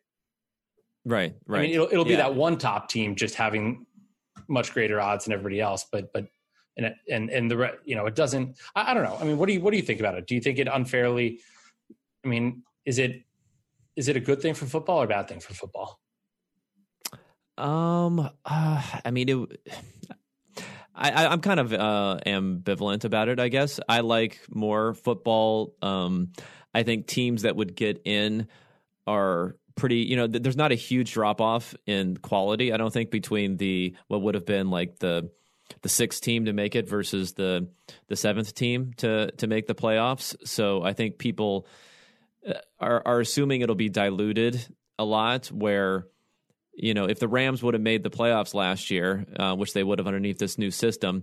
Right, right. I mean, it'll it'll be yeah. that one top team just having much greater odds than everybody else, but but and and and the you know it doesn't. I, I don't know. I mean, what do you what do you think about it? Do you think it unfairly? I mean, is it is it a good thing for football or a bad thing for football? Um, uh, I mean, it. I, I'm kind of uh, ambivalent about it. I guess I like more football. Um, I think teams that would get in are pretty. You know, th- there's not a huge drop off in quality. I don't think between the what would have been like the the sixth team to make it versus the the seventh team to to make the playoffs. So I think people uh, are, are assuming it'll be diluted a lot where you know if the rams would have made the playoffs last year uh, which they would have underneath this new system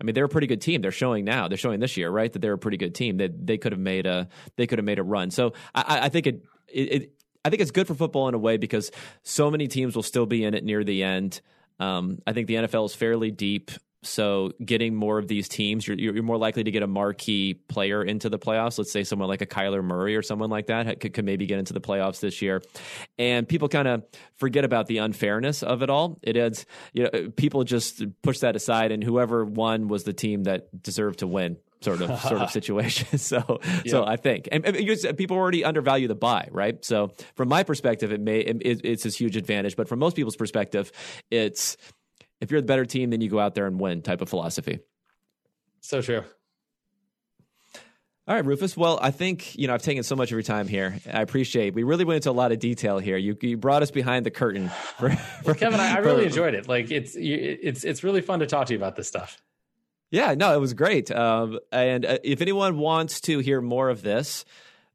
i mean they're a pretty good team they're showing now they're showing this year right that they're a pretty good team that they, they could have made a they could have made a run so i, I think it, it, it I think it's good for football in a way because so many teams will still be in it near the end. Um, I think the NFL is fairly deep. So getting more of these teams, you're, you're more likely to get a marquee player into the playoffs. Let's say someone like a Kyler Murray or someone like that could, could maybe get into the playoffs this year. And people kind of forget about the unfairness of it all. It is, you know, people just push that aside, and whoever won was the team that deserved to win sort of sort of situation. So yeah. so I think and, and, people already undervalue the bye, right? So from my perspective, it may it, it's this huge advantage, but from most people's perspective, it's if you're the better team, then you go out there and win type of philosophy. So true. All right, Rufus. Well, I think you know I've taken so much of your time here. I appreciate. We really went into a lot of detail here. You, you brought us behind the curtain. For, for well, Kevin, I, I really for, enjoyed it. Like it's it's it's really fun to talk to you about this stuff. Yeah, no, it was great. Um, and uh, if anyone wants to hear more of this,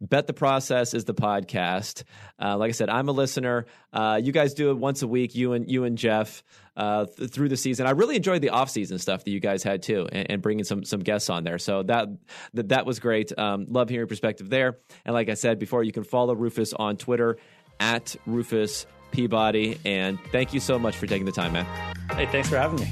Bet the Process is the podcast. Uh, like I said, I'm a listener. Uh, you guys do it once a week, you and you and Jeff, uh, th- through the season. I really enjoyed the off season stuff that you guys had too, and, and bringing some some guests on there. So that that, that was great. Um, love hearing perspective there. And like I said before, you can follow Rufus on Twitter at Rufus Peabody. And thank you so much for taking the time, man. Hey, thanks for having me.